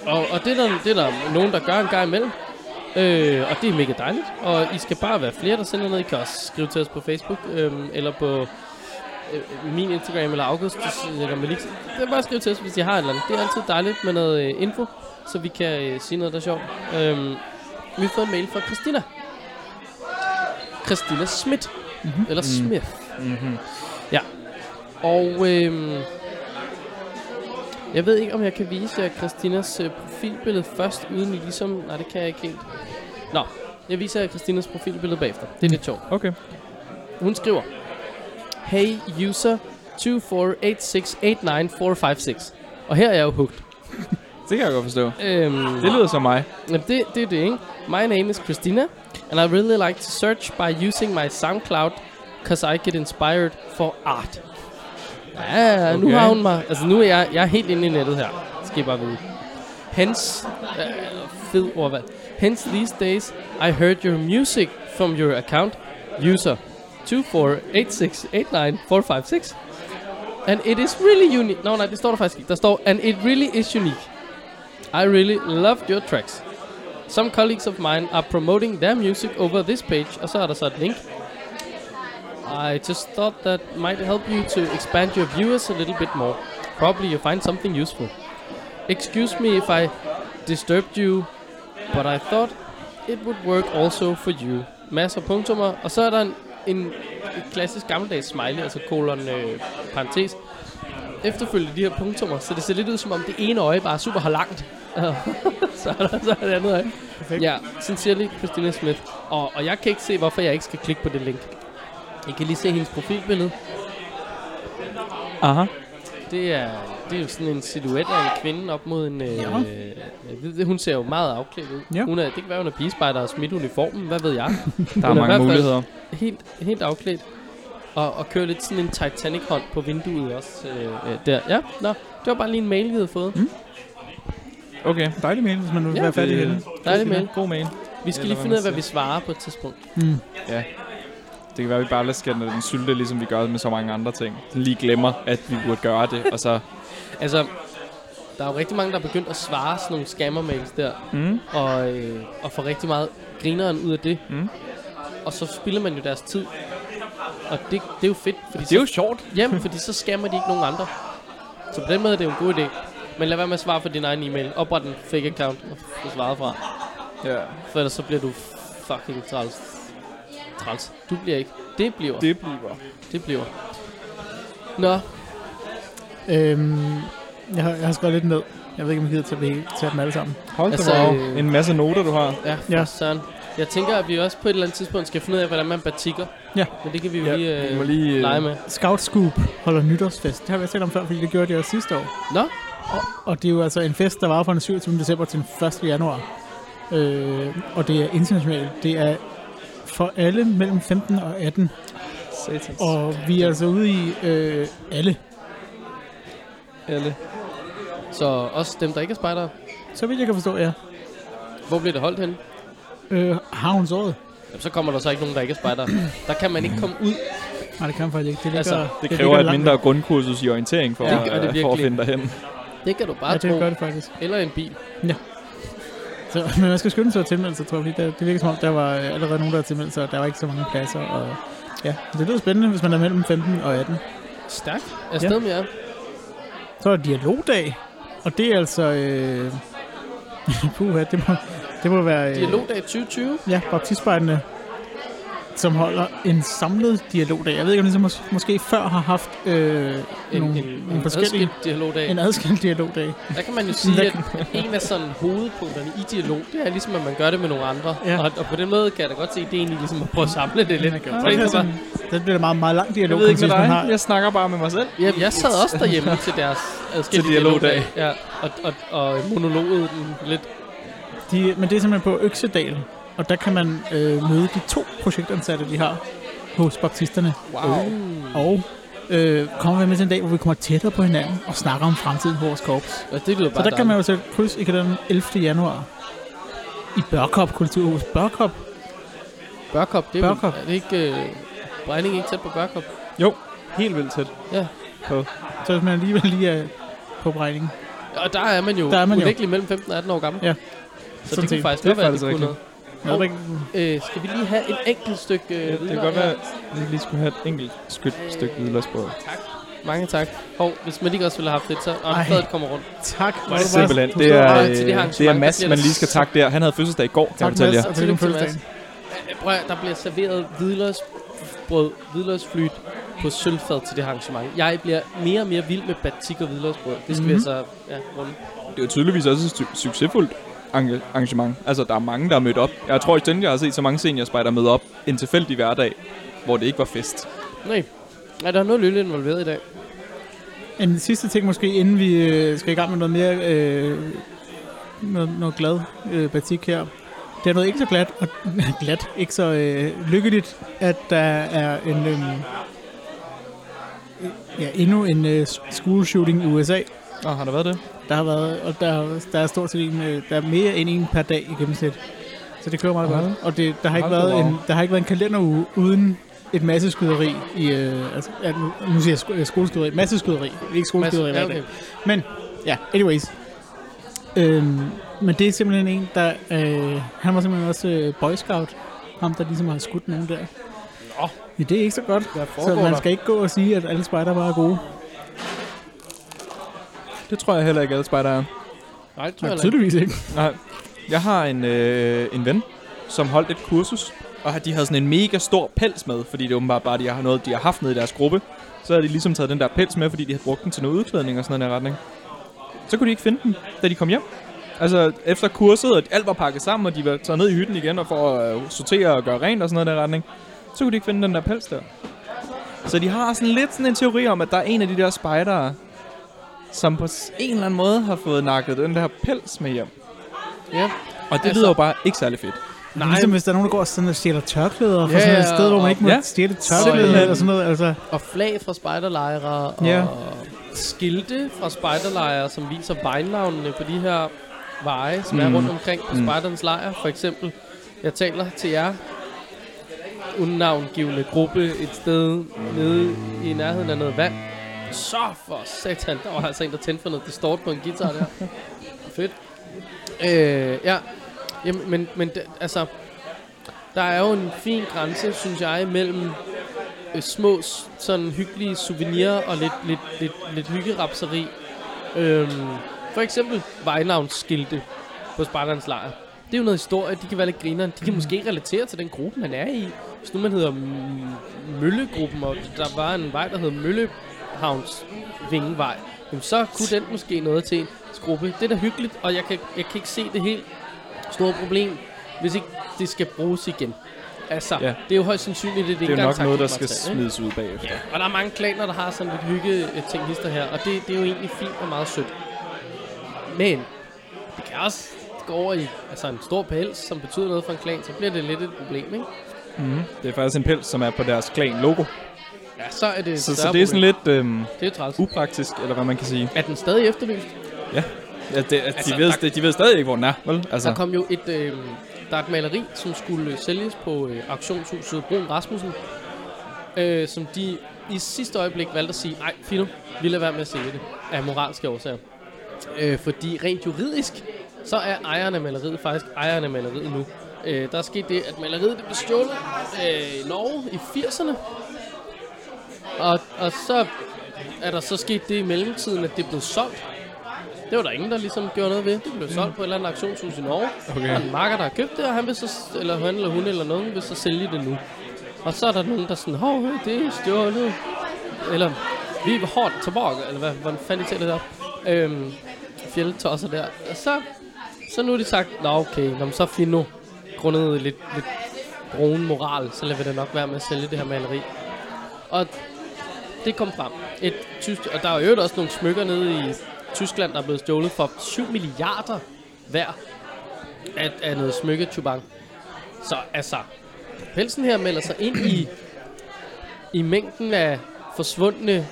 S1: og, og det, er der, det er der nogen, der gør en gang imellem. Øh, og det er mega dejligt. Og I skal bare være flere, der sender noget. I kan også skrive til os på Facebook, øh, eller på øh, min Instagram, eller August, eller Malik. Det er bare at skrive til os, hvis I har et eller andet. Det er altid dejligt med noget øh, info, så vi kan øh, sige noget, der er sjovt. Øh, vi har fået en mail fra Christina. Christina Schmidt. Mm-hmm. Eller Smith.
S2: Mm-hmm.
S1: Ja. Og øhm, jeg ved ikke, om jeg kan vise jer Christinas øh, profilbillede først, uden I ligesom... Nej, det kan jeg ikke helt. Nå, jeg viser jer Christinas profilbillede bagefter. Det er lidt sjovt.
S2: Okay.
S1: Hun skriver, Hey user 248689456. Og her er jeg jo hooked.
S2: Det kan jeg godt forstå.
S1: Øhm,
S2: Det lyder som mig.
S1: Jamen, det, det er det, ikke? My name is Christina, and I really like to search by using my SoundCloud, because I get inspired for art. Ja, nu
S2: Okay.
S1: har hun mig. Altså, nu er jeg, jeg er helt inde i nettet her. Skal I bare vide. Hence, uh, fed ordvalg. Hence these days, I heard your music from your account, user 248689456. And it is really unique. Nå, nej, det står der faktisk ikke. Der står, and it really is unique. I really loved your tracks. Some colleagues of mine are promoting their music over this page, og så er der så et link. I just thought that might help you to expand your viewers a little bit more. Probably you find something useful. Excuse me if I disturbed you, but I thought it would work also for you. Masser punktummer, og så er der en, en et klassisk gammeldags smiley, altså kolon øh, parentes. efterfølgende de her punktummer, så det ser lidt ud som om det ene øje bare super har langt. så er der så er det andet øje.
S3: Perfekt.
S1: Ja, sincerely Christina Smith. Og, og jeg kan ikke se, hvorfor jeg ikke skal klikke på det link. I kan lige se hendes profilbillede.
S2: Aha.
S1: Det er, det er jo sådan en silhuet af en kvinde op mod en... Øh,
S3: Ja.
S1: det, det, hun ser jo meget afklædt ud.
S3: Ja.
S1: Hun er, det kan være, hun er pigespejder og smidt uniformen. Hvad ved jeg?
S2: Der er
S1: er i
S2: mange muligheder.
S1: Helt, helt afklædt. Og, og kører lidt sådan en Titanic-hånd på vinduet også. Øh, øh, der. Ja, nå. Det var bare lige en mail, vi havde fået.
S3: Mm.
S2: Okay.
S3: Dejlig mail, hvis man vil
S1: Ja,
S3: være færdig
S2: det-
S3: igen.
S1: Dejlig mail.
S2: God mail.
S1: Vi skal
S2: Eller
S1: lige finde ud af, hvad vi svarer på et tidspunkt.
S3: Mm.
S2: Ja. Det kan være, at vi bare lader skænde den sylte, ligesom vi gør med så mange andre ting. Lige glemmer, at vi burde gøre det, og så...
S1: Altså, der er jo rigtig mange, der er begyndt at svare sådan nogle scammer-mails der.
S2: Mm.
S1: Og, øh, og får rigtig meget grineren ud af det.
S2: Mm.
S1: Og så spilder man jo deres tid. Og det, det er jo fedt. Fordi
S2: Det er jo
S1: så,
S2: sjovt.
S1: jamen, fordi så scammer de ikke nogen andre. Så på den måde er det jo en god idé. Men lad være med at svare for din egen e-mail. Opret en fake account og få svaret fra.
S2: Ja.
S1: For ellers så bliver du fucking træls. Træls. Du bliver ikke. Det bliver. Det,
S2: bliver.
S1: det bliver. Nå,
S3: Øhm, jeg, har, jeg har skrevet lidt ned. Jeg ved ikke, om jeg gider til, at tage dem alle sammen.
S2: Hold
S1: Altså, øh,
S2: En masse noter, du har.
S3: ja,
S1: Ja. søren. Jeg tænker, at vi også på et eller andet tidspunkt skal finde ud af, hvordan man batikker.
S3: Ja.
S1: Men det kan vi jo
S2: Ja,
S1: lige,
S2: vi må
S1: øh,
S2: lige, øh,
S1: lege med.
S3: Scout Scoop holder nytårsfest. Det har vi talt om før, fordi det gjorde de også sidste år.
S1: Nå,
S3: Og det er jo altså en fest, der var fra den 27. december til den 1. januar. Øh, og det er internationalt. Det er for alle mellem 15 og 18.
S2: Satans.
S3: Og vi er altså ude i øh, alle.
S2: alle.
S1: så også dem, der ikke er spejdere.
S3: Så vidt jeg kan forstå, ja.
S1: Hvor bliver det holdt henne?
S3: Øh, Havnsåret.
S1: Jamen, så kommer der så ikke nogen, der ikke er spejdere. Der kan man ikke komme ud.
S3: Nej, det kan man faktisk ikke. Det, ligger,
S1: Altså,
S2: Det
S3: ligger
S2: kræver et
S3: langt
S2: mindre grundkursus i orientering for,
S1: Ja,
S2: at,
S1: det gør det
S2: for at finde derhen.
S1: Det kan du bare
S3: Ja,
S1: tro.
S3: det gør det faktisk.
S1: Eller en bil.
S3: Så, men man skal skynde sig at tilmelde sig, tror jeg, fordi det, det virker som om, der var øh, allerede nogen, der havde tilmeldt sig, og der var ikke så mange pladser. Og, ja, det lyder spændende, hvis man er mellem 15 og 18.
S1: Stærkt. Afsted med jer.
S3: Så er der dialogdag, og det er altså... Øh, puha, det må, det må være... Øh,
S1: Dialogdag 2020.
S3: Ja, baptistspejderne, som holder en samlet dialogdag. Jeg ved ikke, om det mås- måske før har haft øh,
S1: En,
S3: nogle,
S1: en,
S3: nogle
S1: en
S3: forskellige...
S1: adskilt dialogdag.
S3: En adskilt dialogdag.
S1: Der kan man jo sige, at en af sådan hovedpunkterne i dialog, det er ligesom, at man gør det med nogle andre.
S3: Ja.
S1: Og, og på den måde kan jeg da godt se ideen i ligesom at prøve at samle det lidt.
S3: Ja,
S1: For
S3: det,
S1: det
S3: er
S1: er
S3: sådan, det bliver en meget, meget lang
S2: Jeg
S3: dialog,
S2: ved ikke med dig.
S3: har.
S2: Jeg snakker bare med mig selv.
S1: ja, jeg sad også derhjemme til deres adskilte
S2: Til dialogdag.
S1: Ja, og, og, og monologet den lidt.
S3: De, men det er simpelthen på Øksedal, og der kan man øh, møde de to projektansatte, de har hos baptisterne.
S2: Wow.
S3: Og øh, kommer med til en dag, hvor vi kommer tættere på hinanden og snakker om fremtiden på vores korps.
S1: Og det lyder
S3: Så
S1: bare
S3: der kan man
S1: dejligt.
S3: jo sætte kryds i kalenderen 11. januar. I Børkop Kulturhus. Børkop?
S1: Børkop, det er,
S3: Børkop.
S1: Er det ikke... Øh, Brænding ikke tæt på Børkop?
S2: Jo, helt vildt tæt.
S1: Ja.
S2: På.
S3: Så hvis man alligevel lige er på bregningen.
S1: Og der er man jo
S3: Der er man jo.
S1: mellem 15 og 18 år gammel.
S3: Ja.
S1: Så
S3: Sådan
S1: det kunne faktisk
S2: Det
S1: godt være, det kunne noget.
S3: Jeg ved ikke,
S1: Øh, skal vi lige have et enkelt stykke øh,
S2: Ja, det kan godt være, at vi lige skulle have et enkelt skyt stykke hvidløgsbrød.
S1: Tak. Mange tak. Hov, hvis man ikke også ville have haft det, så
S3: Ej.
S1: og fadet kommer rundt.
S3: tak.
S2: Det er simpelthen, det er,
S1: til det
S2: øh,
S1: arrangement,
S2: det er Mads, man lige skal takke der. Han havde fødselsdag i går, kan jeg
S3: Tak,
S2: fortælle jer.
S3: Mads, og med
S1: Tillykke til. Øh, Prøv, der bliver serveret hvidløgsbrød, hvidløgsflyt på sølvfad til det arrangement. Jeg bliver mere og mere vild med batik og hvidløgsbrød. Det skal mm-hmm. vi
S3: Mhm.
S1: altså ja, runde.
S2: Det er jo tydeligvis også su- succesfuldt arrangement. Altså, der er mange, der er mødt op. Jeg tror ikke, jeg har set så mange seniorspejder møde op en tilfældig hverdag, hvor det ikke var fest.
S1: Nej. Nej, der er noget øl involveret i dag.
S3: En sidste ting måske, inden vi øh, skal i gang med noget mere øh, noget, noget glad øh, batik her. Det er noget ikke så glat, og glat, ikke så øh, lykkeligt, at der er en, øh, ja, endnu en øh, school shooting i USA.
S2: Nå, har der været det?
S3: Der har været, og der, der er stort set en, øh, der er mere end en per dag i gennemsnit. Så det kører meget
S2: Hold.
S3: godt. Og det, der, har ikke været en, der har ikke været en kalenderuge uden et masse skyderi i, øh, altså, nu, siger jeg sko- øh, skoleskyderi, masse skyderi, ikke skoleskyderi
S1: ja,
S3: hver
S1: okay.
S3: dag. Men, ja, anyways. Øhm, men det er simpelthen en, der, øh, han var simpelthen også øh, boy scout, ham der ligesom har skudt nogen der.
S1: Nå.
S3: Ja, det er ikke så godt, så man skal ikke gå og sige, at alle spejder bare er gode.
S2: Det tror jeg heller ikke, alle spejder er.
S1: Nej, det tror jeg ikke.
S3: tydeligvis ikke.
S2: Nej. Jeg har en, øh, en ven, som holdt et kursus, og de havde sådan en mega stor pels med, fordi det er åbenbart bare, de har noget, de har haft nede i deres gruppe. Så havde de ligesom taget den der pels med, fordi de havde brugt den til noget udklædning og sådan noget i retning. Så kunne de ikke finde den, da de kom hjem. Altså, efter kurset, og alt var pakket sammen, og de var taget ned i hytten igen og for at øh, sortere og gøre rent og sådan noget i den retning, så kunne de ikke finde den der pels der. Så de har sådan lidt sådan en teori om, at der er en af de der spejdere, som på en eller anden måde har fået nakket den der pels med hjem.
S1: Ja.
S2: Og det
S1: Altså-
S2: lyder jo bare ikke særlig fedt.
S3: Nej. Ligesom hvis der er nogen, der går sådan og stjæler tørklæder fra
S1: Ja,
S3: sådan et sted, hvor man
S1: og-
S3: ikke må
S2: Ja.
S3: stjæle tørklæder
S1: øh,
S3: eller sådan noget. Altså,
S1: Og flag fra spejderlejre, og
S3: Ja.
S1: skilte fra spejderlejre, som viser vejnavnene på de her veje, som mm. er rundt omkring på
S2: Mm.
S1: spejderens lejr. For eksempel, jeg taler til jer, unnavngivende gruppe et sted nede i nærheden af noget vand. Så for satan, der var altså en, der tændte for noget distort på en guitar der. Fedt. Øh, ja, Jamen, men, men det, altså, der er jo en fin grænse, synes jeg, mellem øh, små, sådan hyggelige souvenirer og lidt, lidt, lidt, lidt hyggerapseri. Øhm, for eksempel vejnavnsskilte på Spartans lejr. Det er jo noget historie, de kan være lidt grineren. De kan måske relatere til den gruppe, man er i. Hvis nu man hedder Møllegruppen, og der var en vej, der hed Møllehavns Vingevej, jamen så kunne den måske noget til en gruppe. Det er da hyggeligt, og jeg kan, jeg kan ikke se det helt store problem, hvis ikke det skal bruges igen. Altså, ja. Det er jo højst sandsynligt, at det,
S2: Det er jo nok noget, der skal
S1: materiale,
S2: smides ud bagefter.
S1: Ja, og der er mange klaner, der har sådan lidt hygge øh, ting hister her, og det, det er jo egentlig fint og meget sødt. Men det kan også gå over i altså en stor pels, som betyder noget for en klan, så bliver det lidt et problem, ikke?
S2: Mm. Det er faktisk en pels, som er på deres klan-logo.
S1: Ja, så er det et
S2: Så, så det er sådan lidt øhm,
S1: Det er træls.
S2: upraktisk, eller hvad man kan sige.
S1: Er den stadig efterlyst?
S2: Ja, det, altså, de, ved,
S1: der-
S2: de, ved stadig ikke, hvor den er, vel? Altså.
S1: Der kom jo et, øh, der er et maleri, som skulle øh, sælges på øh, auktionshuset Brun Rasmussen, øh, som de i sidste øjeblik valgte at sige, nej, Fino, vi lader være med at sælge det, af moralske årsager. Øh, fordi rent juridisk, så er ejeren af maleriet faktisk ejeren af maleriet nu. Øh, der er sket det, at maleriet det blev stjålet øh, i Norge i 80'erne. Og, og så er der så sket det i mellemtiden, at det blev solgt. Det var der ingen, der ligesom gjorde noget ved. Det blev solgt på et eller andet auktionshus i Norge.
S2: Okay.
S1: Der er en marker, der har købt det, og han vil så, eller han eller hun eller nogen vil så sælge det nu. Og så er der nogen, der er sådan, hov, det er stjålet. Eller, vi er hårdt tilbage, eller hvad, hvordan fanden de det op. Øhm, fjeldtosser der. Og så, så nu har de sagt, nå okay, nå, så Fino, grundet lidt, lidt brun moral, så lader vi det nok være med at sælge det her maleri. Og det kom frem. Et tysk, og der er jo også nogle smykker nede i Tyskland, der er blevet stjålet for 7 milliarder hver af, af noget smykke chubang. Så altså, pelsen her melder sig ind i, i mængden af forsvundne,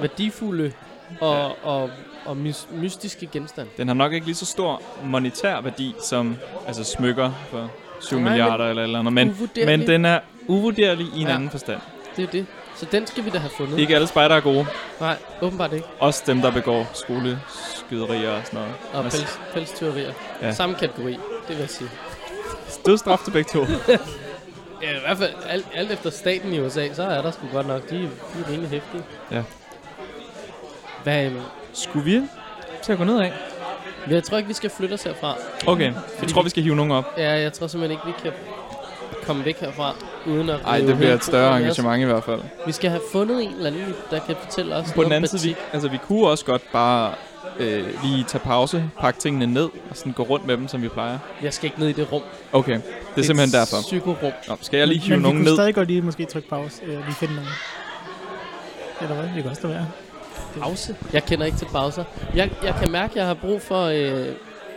S1: værdifulde og, og, og mys, mystiske genstande.
S2: den har nok ikke lige så stor monetær værdi som altså smykker for 7
S1: Nej,
S2: milliarder eller eller andet, men, men den er uvurderlig i en
S1: Ja.
S2: anden forstand.
S1: Det er det. Så den skal vi da have fundet.
S2: Ikke alle spejder er gode.
S1: Nej, åbenbart ikke.
S2: Også dem, der begår skoleskyderier og sådan noget.
S1: Og pels, pelstyverier. Ja. Samme kategori, det vil jeg sige.
S2: Dødsstraf til begge to.
S1: Ja, i hvert fald alt, alt efter staten i USA, så er der sgu godt nok. De, de er rimelig hæftige.
S2: Ja.
S1: Hvad,
S2: Skulle vi til at gå ned af?
S1: jeg tror ikke, vi skal flytte os herfra.
S2: Okay, jeg tror,
S1: vi-
S2: vi skal hive nogen op.
S1: Ja, jeg tror simpelthen ikke, vi kan komme væk herfra, uden at...
S2: Nej, det bliver et større engagement i hvert fald.
S1: Vi skal have fundet en eller anden, der kan fortælle os
S2: På den anden side, vi, altså, vi kunne også godt bare øh, lige tage pause, pakke tingene ned og sådan gå rundt med dem, som vi plejer.
S1: Jeg skal ikke ned i det rum.
S2: Okay, det er simpelthen derfor.
S1: Psykorum.
S2: Nå, skal jeg lige hive
S3: Men vi
S2: nogen
S3: kunne
S2: ned?
S3: stadig godt lige måske trykke pause. Øh, lige finde nogen. Eller hvad? Det kan også da være.
S1: Pause? Jeg kender ikke til pauser. Jeg, jeg kan mærke, at jeg har brug for... Øh,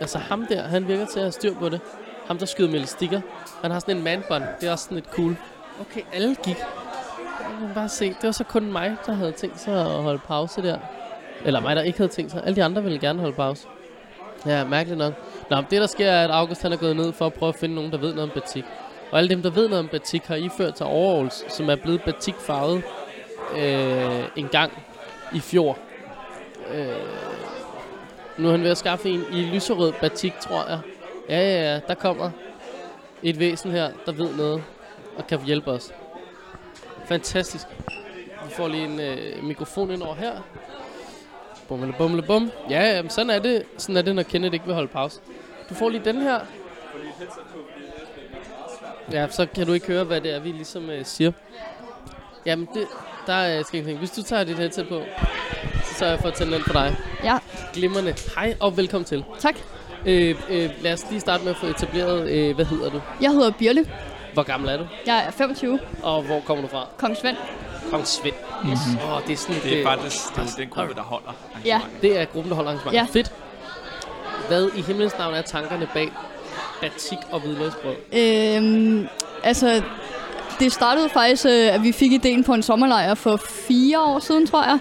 S1: altså ham der, han virker til at have styr på det. Ham, der skyder med elastikker. Han har sådan en manbånd. Det er også sådan lidt cool. Okay, alle gik. Jeg kan bare se. Det var så kun mig, der havde tænkt sig at holde pause der. Eller mig, der ikke havde tænkt sig. Alle de andre ville gerne holde pause. Ja, mærkeligt nok. Nå, men det der sker er, at August han er gået ned for at prøve at finde nogen, der ved noget om batik. Og alle dem, der ved noget om batik, har iført sig overalls, som er blevet batikfarvet øh, en gang i fjor. Øh, nu er han ved at skaffe en i lyserød batik, tror jeg. Ja, ja, ja, der kommer et væsen her, der ved noget og kan hjælpe os. Fantastisk. Vi får lige en øh, mikrofon ind over her. Bumle, bumle, bum. Ja, ja, men sådan er det, sådan er det, når Kenneth ikke vil holde pause. Du får lige den her. Ja, så kan du ikke høre, hvad det er, vi ligesom øh, siger. Jamen, det, der er skal ingenting. Hvis du tager dit headset på, så sørger jeg for at tænde den for dig.
S4: Ja,
S1: Glimrende. Hej og velkommen til.
S4: tak.
S1: Øh, øh, lad os lige starte med at få etableret, øh, hvad hedder du?
S4: Jeg hedder Birle.
S1: Hvor gammel er du?
S4: Jeg er 25.
S1: Og hvor kommer du fra?
S4: Kong Svend.
S1: Kong Svend. Yes. Åh, oh, det er sådan
S2: Det er
S1: øh,
S2: faktisk det er den gruppe, der holder.
S4: Ja.
S1: Det er gruppen, der holder arrangementet.
S4: Ja.
S1: Fedt. Hvad i himlens navn er tankerne bag batik og hvidløgsbrød?
S4: Øhm, altså, det startede faktisk, øh, at vi fik ideen på en sommerlejr for fire år siden, tror jeg.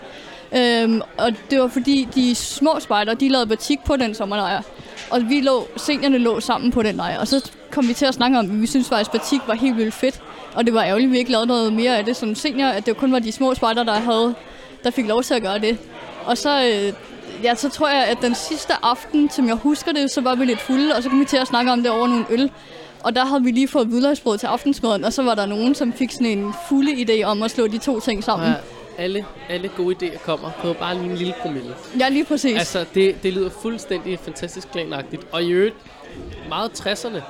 S4: Øhm, og det var fordi, de små spejder, de lavede batik på den sommerlejr. Og vi lå, seniorerne lå sammen på den lejr. Og så kom vi til at snakke om, at vi synes faktisk, at batik var helt vildt fedt. Og det var ærgerligt, at vi ikke lavede noget mere af det som senior. At det kun var de små spejder, der, havde, der fik lov til at gøre det. Og så, øh, ja, så tror jeg, at den sidste aften, som jeg husker det, så var vi lidt fulde. Og så kom vi til at snakke om det over nogle øl. Og der havde vi lige fået hvidløgsbrød til aftensmaden, og så var der nogen, som fik sådan en fulde idé om at slå de to ting sammen.
S1: Ja, alle, alle gode idéer kommer på bare lige en lille promille.
S4: Ja, lige præcis.
S1: Altså, det, det lyder fuldstændig fantastisk klanagtigt. Og i øvrigt, meget 60'erne.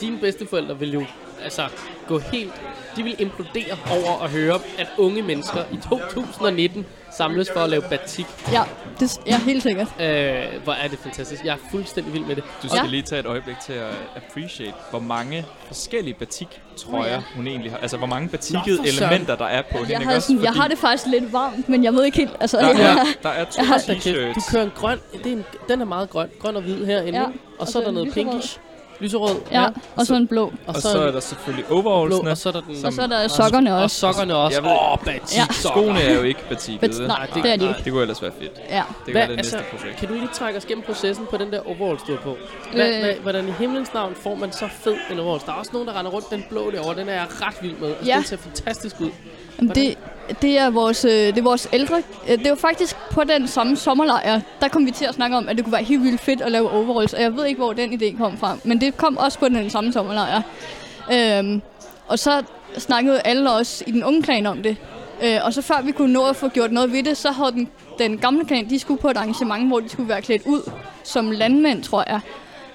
S1: Dine bedsteforældre vil jo altså gå helt... De vil implodere over at høre, at unge mennesker i 2019 samles for at lave batik.
S4: Ja, det ja, helt sikkert.
S1: Øh, hvor er det fantastisk. Jeg er fuldstændig vild med det.
S2: Du skal
S4: Ja.
S2: lige tage et øjeblik til at appreciate, hvor mange forskellige batiktrøjer
S4: Nå ja.
S2: hun egentlig har. Altså, hvor mange
S1: Nå,
S2: batikkede
S1: søren.
S2: elementer, der er på hende.
S4: Jeg
S2: ikke
S4: har,
S2: også?
S4: sådan, jeg
S2: Fordi
S4: har det faktisk lidt varmt, men jeg ved ikke helt... Altså,
S2: Der
S4: jeg,
S2: er, der er to
S4: Jeg
S1: kæft, Du
S2: t-shirts.
S1: kører en grøn. Det er en, den er meget grøn. Grøn og hvid herinde.
S4: Ja,
S1: ikke? Og så
S4: og
S1: er der noget pinkish. Lyserød.
S4: ja, og så en blå.
S1: Og,
S2: Og
S1: så,
S2: så er der selvfølgelig
S1: blå,
S2: overallsene.
S1: og så er der den...
S4: Og så er der sokkerne
S1: og
S4: også.
S1: sokkerne også.
S2: Jeg ved-
S1: Åh, oh, batik
S4: Ja.
S2: Skoene er jo ikke batikket.
S4: Bet- nej,
S1: det-
S4: det er de
S1: nej.
S4: ikke.
S2: Det kunne ellers være fedt.
S4: Ja.
S2: Det
S1: Hvad,
S2: det
S1: altså,
S2: næste projekt.
S1: kan du lige trække os gennem processen på den der overalls, du på? Hvad,
S4: Øh.
S1: hvad, hvordan i himlens navn får man så fed en overalls? Der er også nogen, der render rundt den blå derovre. Den er jeg ret vild med. Altså,
S4: Ja.
S1: Den ser fantastisk ud.
S4: Det, det, er vores, øh, det er vores ældre... øh, Det var faktisk på den samme sommerlejr, der kom vi til at snakke om, at det kunne være helt vildt fedt at lave overalls. Og jeg ved ikke, hvor den idé kom fra. Men det kom også på den samme sommerlejr. Øhm, og så snakkede alle os i den unge klan om det. Øh, og så før vi kunne nå at få gjort noget ved det, så havde den, den gamle klan, de skulle på et arrangement, hvor de skulle være klædt ud som landmænd, tror jeg.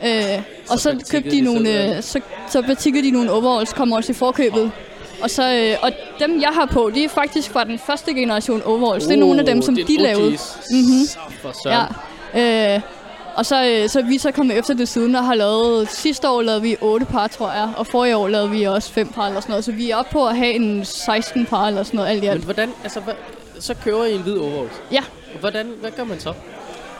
S4: Øh, og så, købte de
S1: de
S4: nogle, øh, så, så batikkede de nogle overalls, kom også i forkøbet. Og, så, øh, og dem, jeg har på, de er faktisk fra den første generation overalls. det er nogle af dem, som de lavede. Mhm.
S1: Så.
S4: Ja. Øh, og så, øh, så er vi så kommet efter det siden og har lavet... Sidste år lavede vi 8 par, tror jeg. Og forrige år lavede vi også 5 par eller sådan noget. Så vi er oppe på at have en 16 par eller sådan noget alt i
S1: Men
S4: alt.
S1: hvordan, altså, hvad, så kører I en hvid overalls.
S4: Ja.
S1: Hvordan, hvad gør man så?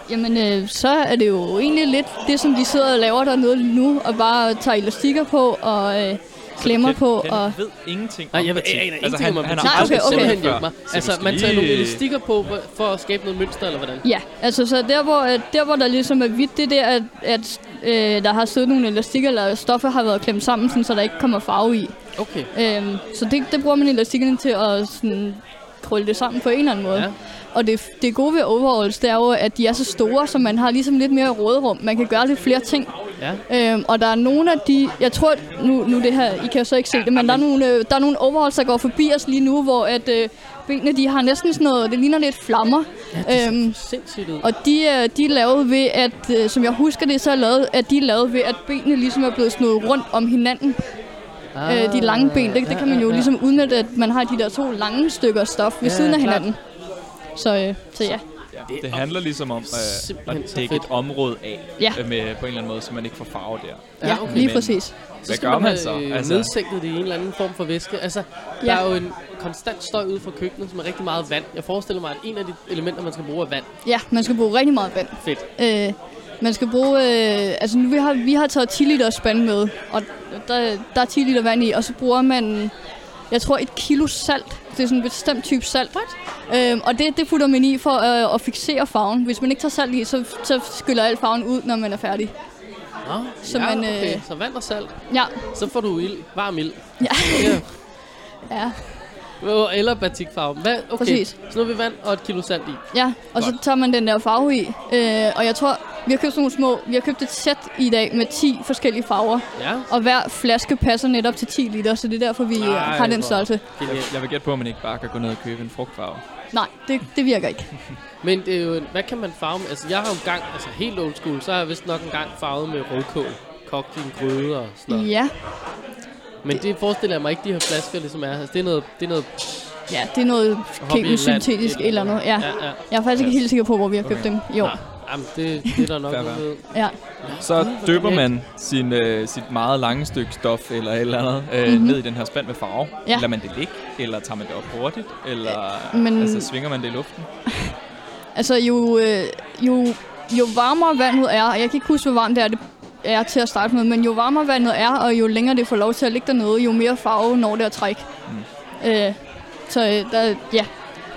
S4: Jamen, øh, så er det jo egentlig lidt det, som de sidder og laver dernede nu. Og bare tager elastikker på og øh, klemmer
S2: Ken-
S4: på.
S2: Ken
S4: og
S2: ved ingenting
S1: Nej, jeg ved aner
S2: Altså,
S1: ingenting
S2: han,
S1: om
S2: har
S4: Nej, okay, okay.
S1: Simpelthen
S2: det
S1: hjælp
S2: før.
S1: mig.
S2: Så
S1: Altså,
S2: skal
S1: man tager nogle elastikker på for- at skabe noget mønster, eller hvordan?
S4: Ja, altså så der hvor, øh, der, hvor der ligesom er hvidt, det er der, at, at øh, der har siddet nogle elastikker, eller stoffer har været klemt sammen, sådan, så der ikke kommer farve i.
S1: Okay.
S4: Øhm, så det, det bruger man elastikkerne til at sådan, krølle det sammen på en eller anden måde.
S1: Ja.
S4: Ja. Og det, det gode ved overalls, det er jo, at de er så store, så man har ligesom lidt mere råderum. Man kan gøre lidt flere ting.
S1: Ja.
S4: Øhm, og der er nogle af de, jeg tror, nu, nu det her, I kan så ikke se det, men der er nogle, øh, der er nogle overalls, der går forbi os lige nu, hvor at, øh, benene, de har næsten sådan noget, det ligner lidt flammer.
S1: Ja,
S4: Øhm,
S1: sindssygt ud.
S4: Og de, er- de er lavet ved, at, øh, som jeg husker det, så er lavet, at de er lavet ved, at benene ligesom er blevet snået rundt om hinanden. Ah, øh, de lange ben, det, det kan man jo ligesom udnytte, at man har de der to lange stykker stof ved
S1: Ja,
S4: siden af
S1: klart.
S4: hinanden. Så, øh, så ja.
S2: Ja, det handler ligesom om øh, at
S1: så
S2: dække
S1: fedt.
S2: et område af
S4: Ja.
S2: øh, med, på en eller anden måde, så man ikke får farve der.
S4: Ja,
S1: okay.
S4: lige
S2: Men-
S4: præcis.
S1: Så
S2: Hvad
S1: skal
S2: gør
S1: man
S2: man så?
S1: øh,
S2: Altså-
S1: nedsænket det i en eller anden form for væske. Altså, der
S4: Ja.
S1: er jo en konstant støj ude fra køkkenet, som er rigtig meget vand. Jeg forestiller mig, at en af de elementer, man skal bruge, er vand.
S4: Ja, man skal bruge rigtig meget vand.
S1: Fedt.
S4: Øh, man skal bruge, øh, altså nu vi har, vi har taget 10 liter spand med, og der, der er 10 liter vand i, og så bruger man, jeg tror et kilo salt. Det er sådan en bestemt type salt. Øhm, og det, det putter man i for øh, at fixere farven. Hvis man ikke tager salt i, så, så skyller al farven ud, når man er færdig.
S1: Nå,
S4: Så
S1: ja,
S4: man, øh,
S1: okay. Så vand og salt.
S4: Ja,
S1: Så får du ild. Varm ild.
S4: Ja.
S1: ja.
S4: ja,
S1: Eller batikfarve. Hvad? Okay.
S4: Præcis.
S1: Så nu har vi vand og et kilo salt i.
S4: ja. Og så tager man den der farve i. Øh, og jeg tror, vi har købt sådan nogle små, vi har købt et sæt i dag med 10 forskellige farver.
S1: Ja.
S4: Og hver flaske passer netop til 10 liter, så det er derfor, vi øh,
S1: Ej,
S4: har den størrelse.
S2: Jeg, jeg vil gætte på, at man ikke bare kan gå ned og købe en frugtfarve.
S4: Nej, det, det virker ikke.
S1: Men det er jo, en- hvad kan man farve med? Altså, jeg har jo engang, altså helt old school, så har jeg vist nok engang farvet med rødkål. Kogt i en gryde og sådan noget.
S4: Ja,
S1: Men det forestiller jeg mig ikke, de her flasker ligesom er. Altså, det er noget, det er noget
S4: Ja, det er noget
S1: i
S4: kemosyntetisk
S1: et
S4: eller andet. Ja.
S1: Ja, ja.
S4: Jeg er faktisk ikke helt sikker på, hvor vi har købt
S2: Okay.
S4: dem. Jo,
S1: Jamen, det, det er der nok noget
S4: ja.
S2: Så døber man sin, øh, sit meget lange stykke stof eller et eller andet øh, mm-hmm. ned i den her spand med farve.
S4: Ja.
S2: Lader man det ligge, eller tager man det op hurtigt, eller
S4: Men-
S2: altså, svinger man det i luften?
S4: Altså, jo, øh, jo, jo varmere vandet er, og jeg kan ikke huske, hvor varmt det er, det er til at starte med, men jo varmere vandet er, og jo længere det får lov til at ligge dernede, jo mere farve når det at trække. Mm. Øh, så øh, der, ja.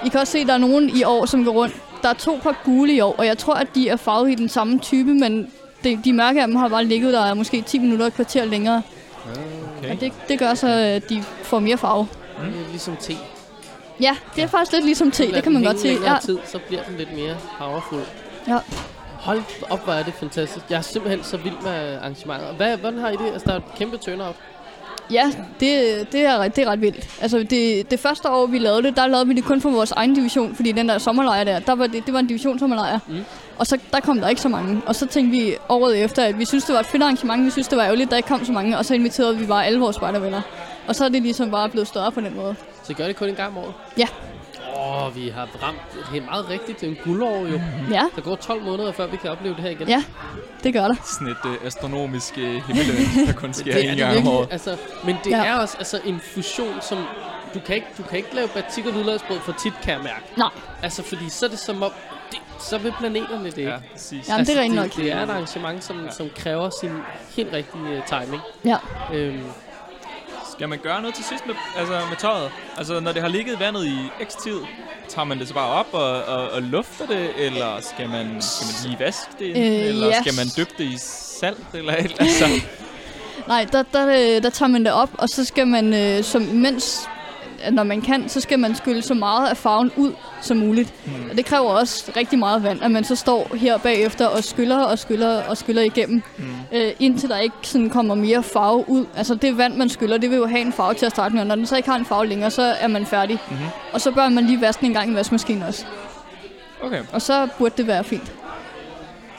S4: I kan også se, at der er nogen i år, som går rundt. Der er to par gule i år, og jeg tror, at de er farvet i den samme type, men det, de mørke af dem har bare ligget der måske 10 minutter og et kvarter længere.
S2: Okay.
S4: Og det, det gør så, at de får mere farve.
S1: Det er ligesom te.
S4: Ja, det er faktisk lidt ligesom te, det kan man godt se. Ja.
S1: tid, så bliver den lidt mere powerful.
S4: Ja.
S1: Hold op, hvor er det fantastisk. Jeg er simpelthen så vild med arrangementer. Hvad, hvordan har I det? Altså, der er et kæmpe turnout.
S4: Ja, det, det, er, det er ret vildt. Altså, det, det første år, vi lavede det, der lavede vi det kun for vores egen division, fordi den der sommerlejr der, der var det, det var en divisionssommerlejr.
S1: Mm.
S4: Og så der kom der ikke så mange. Og så tænkte vi året efter, at vi synes det var et fedt arrangement, vi synes det var ærgerligt, der ikke kom så mange, og så inviterede vi bare alle vores spejdervenner. Og så er det ligesom bare blevet større på den måde.
S1: Så I gør det kun en gang om året?
S4: Ja.
S1: Åh, vi har ramt det er meget rigtigt. Det er en guldår jo.
S4: Ja,
S1: Der går 12 måneder, før vi kan opleve det her igen.
S4: ja, det gør der.
S2: Sådan et øh, astronomisk øh, himmeløn, der kun sker
S1: det
S2: en
S1: det
S2: gang om året.
S1: Altså, men det
S4: Ja.
S1: er også altså, en fusion, som... Du kan, ikke, du kan ikke lave batik og hvidløgsbrød for tit, kan jeg mærke.
S4: Nej,
S1: Altså, fordi så er det som om... Det, så vil planeterne det ikke.
S2: Ja, præcis.
S4: Jamen, det er rent nok.
S1: det, det er et arrangement, som, ja. som kræver sin helt rigtige uh, timing.
S4: ja.
S1: Øhm,
S2: Skal man gøre noget til sidst med, altså med tøjet? Altså, når det har ligget i vandet i x tid, tager man det så bare op og, og, og lufter det, eller skal man, skal man lige vaske det,
S4: Øh,
S2: eller
S4: ja.
S2: skal man dyppe det i salt, eller et, altså,
S4: Nej, der, der, øh, der tager man det op, og så skal man, øh, som mens, at når man kan, så skal man skylle så meget af farven ud som muligt. Mm. Og det kræver også rigtig meget vand, at man så står her bagefter og skyller og skyller og skyller igennem, mm. øh, indtil der ikke sådan kommer mere farve ud. Altså det vand, man skyller, det vil jo have en farve til at starte med, og når den så ikke har en farve længere, så er man færdig. Mm-hmm. Og så bør man lige vaske den en gang i vaskemaskinen også.
S2: okay.
S4: Og så burde det være fint.